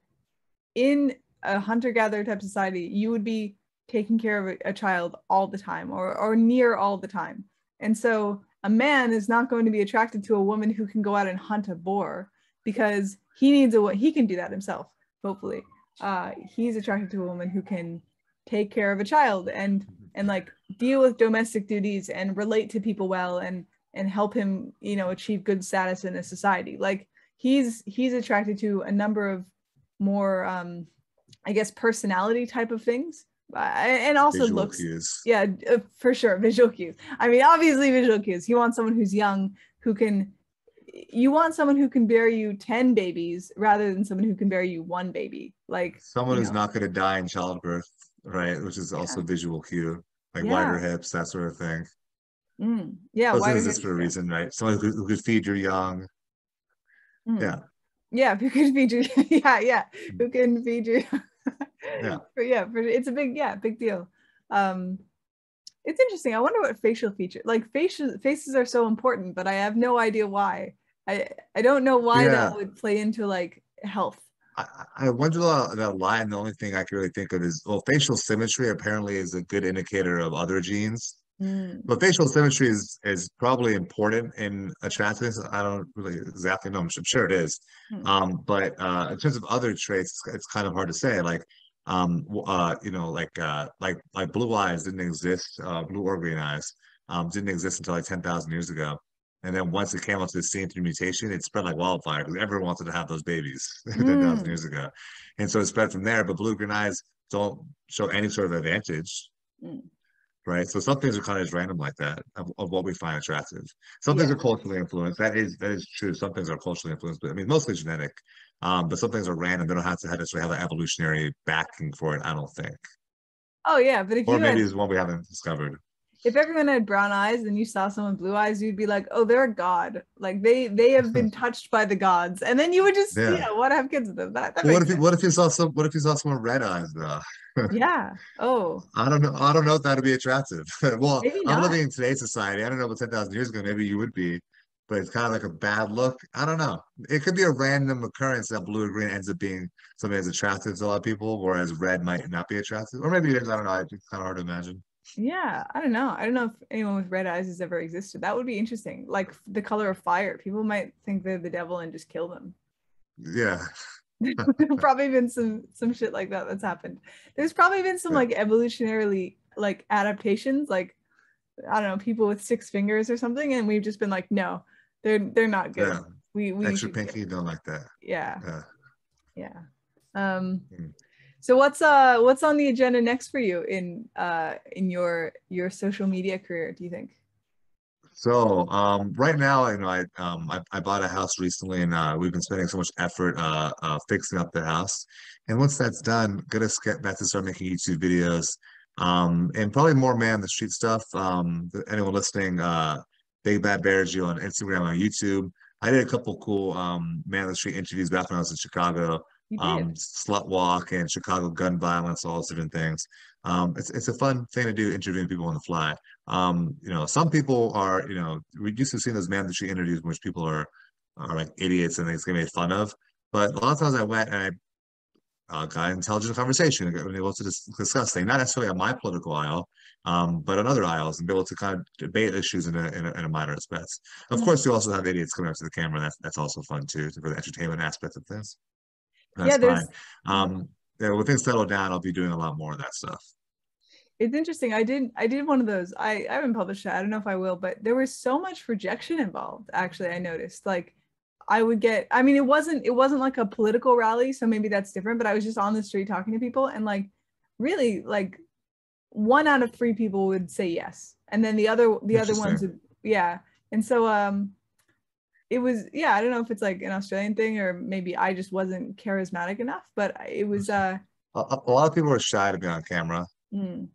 in a hunter gatherer type society, you would be taking care of a, child all the time or, or near all the time. And so a man is not going to be attracted to a woman who can go out and hunt a boar because he needs a he can do that himself hopefully. Uh, he's attracted to a woman who can take care of a child and and like deal with domestic duties and relate to people well and and help him you know achieve good status in a society. Like he's he's attracted to a number of more um i guess personality type of things and also visual looks cues. yeah uh, for sure visual cues i mean obviously visual cues you want someone who's young who can you want someone who can bear you 10 babies rather than someone who can bear you one baby like someone who's know. not going to die in childbirth right which is also yeah. visual cue like yeah. wider hips that sort of thing mm. yeah those things exist for a reason right someone who, who could feed your young mm. yeah yeah who can feed you [LAUGHS] yeah yeah who can feed you yeah [LAUGHS] for, yeah it's a big yeah big deal um it's interesting i wonder what facial feature like facial faces are so important but i have no idea why i i don't know why yeah. that would play into like health I, I wonder that line. The only thing I can really think of is well, facial symmetry apparently is a good indicator of other genes. Mm. But facial symmetry is is probably important in attractiveness. I don't really exactly know. I'm sure it is. Mm. Um, but uh, in terms of other traits, it's kind of hard to say. Like um, uh, you know, like uh, like like blue eyes didn't exist, uh, blue or green eyes um, didn't exist until like ten thousand years ago. And then once it came onto the scene through mutation, it spread like wildfire because everyone wanted to have those babies [LAUGHS] mm. 10,000 years ago. And so it spread from there. But blue green eyes don't show any sort of advantage. Right. So some things are kind of just random like that of, of what we find attractive. Some yeah. things are culturally influenced. That is that is true. Some things are culturally influenced, but I mean mostly genetic. Um, but some things are random. They don't have to have necessarily have an evolutionary backing for it. I don't think. Oh yeah, but if or maybe had, it's one we haven't discovered. If everyone had brown eyes and you saw someone blue eyes, you'd be like, "Oh, they're a god. Like they they have been [LAUGHS] touched by the gods." And then you would just yeah, Yeah. want to have kids with them. That, that What if you, sense. what if you saw some what if you saw someone red eyes though? [LAUGHS] yeah. Oh, I don't know. I don't know if that'd be attractive. [LAUGHS] Well, I'm living in today's society. I don't know about 10,000 years ago. Maybe you would be, but it's kind of like a bad look. I don't know. It could be a random occurrence that blue or green ends up being something that's attractive to a lot of people, whereas red might not be attractive. Or maybe it is. I don't know. It's kind of hard to imagine. Yeah. I don't know. I don't know if anyone with red eyes has ever existed. That would be interesting. Like the color of fire. People might think they're the devil and just kill them. Yeah. [LAUGHS] probably been some some shit like that that's happened. There's probably been some like evolutionarily like adaptations, like I don't know, people with six fingers or something, and we've just been like, no, they're they're not good. Yeah. We we Extra pinky, don't like that. Yeah, Yeah. yeah. Um, Mm. So what's uh what's on the agenda next for you in uh in your your social media career? Do you think? So um, right now, you know, I um, I, I bought a house recently, and uh, we've been spending so much effort uh, uh, fixing up the house. And once that's done, gonna get back to start making YouTube videos, um, and probably more man the street stuff. Um, anyone listening, uh, Big Bad Bear Jew on Instagram and YouTube. I did a couple cool um, man the street interviews back when I was in Chicago You. Um, slut walk and Chicago gun violence, all those different things. Um, it's it's a fun thing to do, interviewing people on the fly. Um, you know, some people are, you know, we used to see those man on the street interviews in which people are are like idiots and they get made fun of. But a lot of times I went and I uh, got intelligent conversation and got able to dis- discuss things, not necessarily on my political aisle, um, but on other aisles, and be able to kind of debate issues in a in a, in a minor respects. Of Mhm. course, you also have idiots coming up to the camera. That's that's also fun too, for the entertainment aspect of things. Yeah, That's there's fine. Um, yeah, when things settle down, I'll be doing a lot more of that stuff. it's interesting. I did I did one of those. I, I haven't published it. I don't know if I will, but there was so much rejection involved. Actually, I noticed. Like I would get I mean it wasn't it wasn't like a political rally, so maybe that's different, but I was just on the street talking to people and like really like one out of three people would say yes. And then the other the other ones would yeah. And so um it was yeah, I don't know if it's like an Australian thing or maybe I just wasn't charismatic enough, but it was uh A, a lot of people are shy to be on camera. Mm.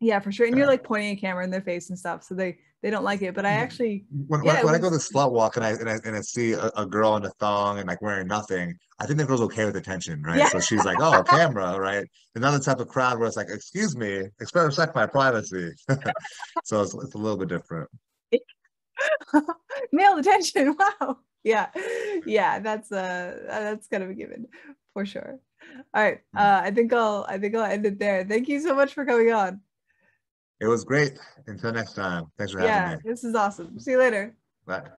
Yeah, for sure. And you're like pointing a camera in their face and stuff, so they they don't like it. But I actually, When, Yeah, when, when I go to was- slut walk and I and I, and I see a, a girl in a thong and like wearing nothing, I think the girl's okay with attention, right? Yeah. So she's like, "Oh, [LAUGHS] camera, right?" Another type of crowd where it's like, "Excuse me, respect my privacy." [LAUGHS] so it's, it's a little bit different. [LAUGHS] male attention. [LAUGHS] Wow. Yeah, yeah. That's uh that's kind of a given for sure. All right. Mm. Uh, I think I'll I think I'll end it there. Thank you so much for coming on. It was great. Until next time. Thanks for Yeah, having me. this is awesome. See you later. Bye.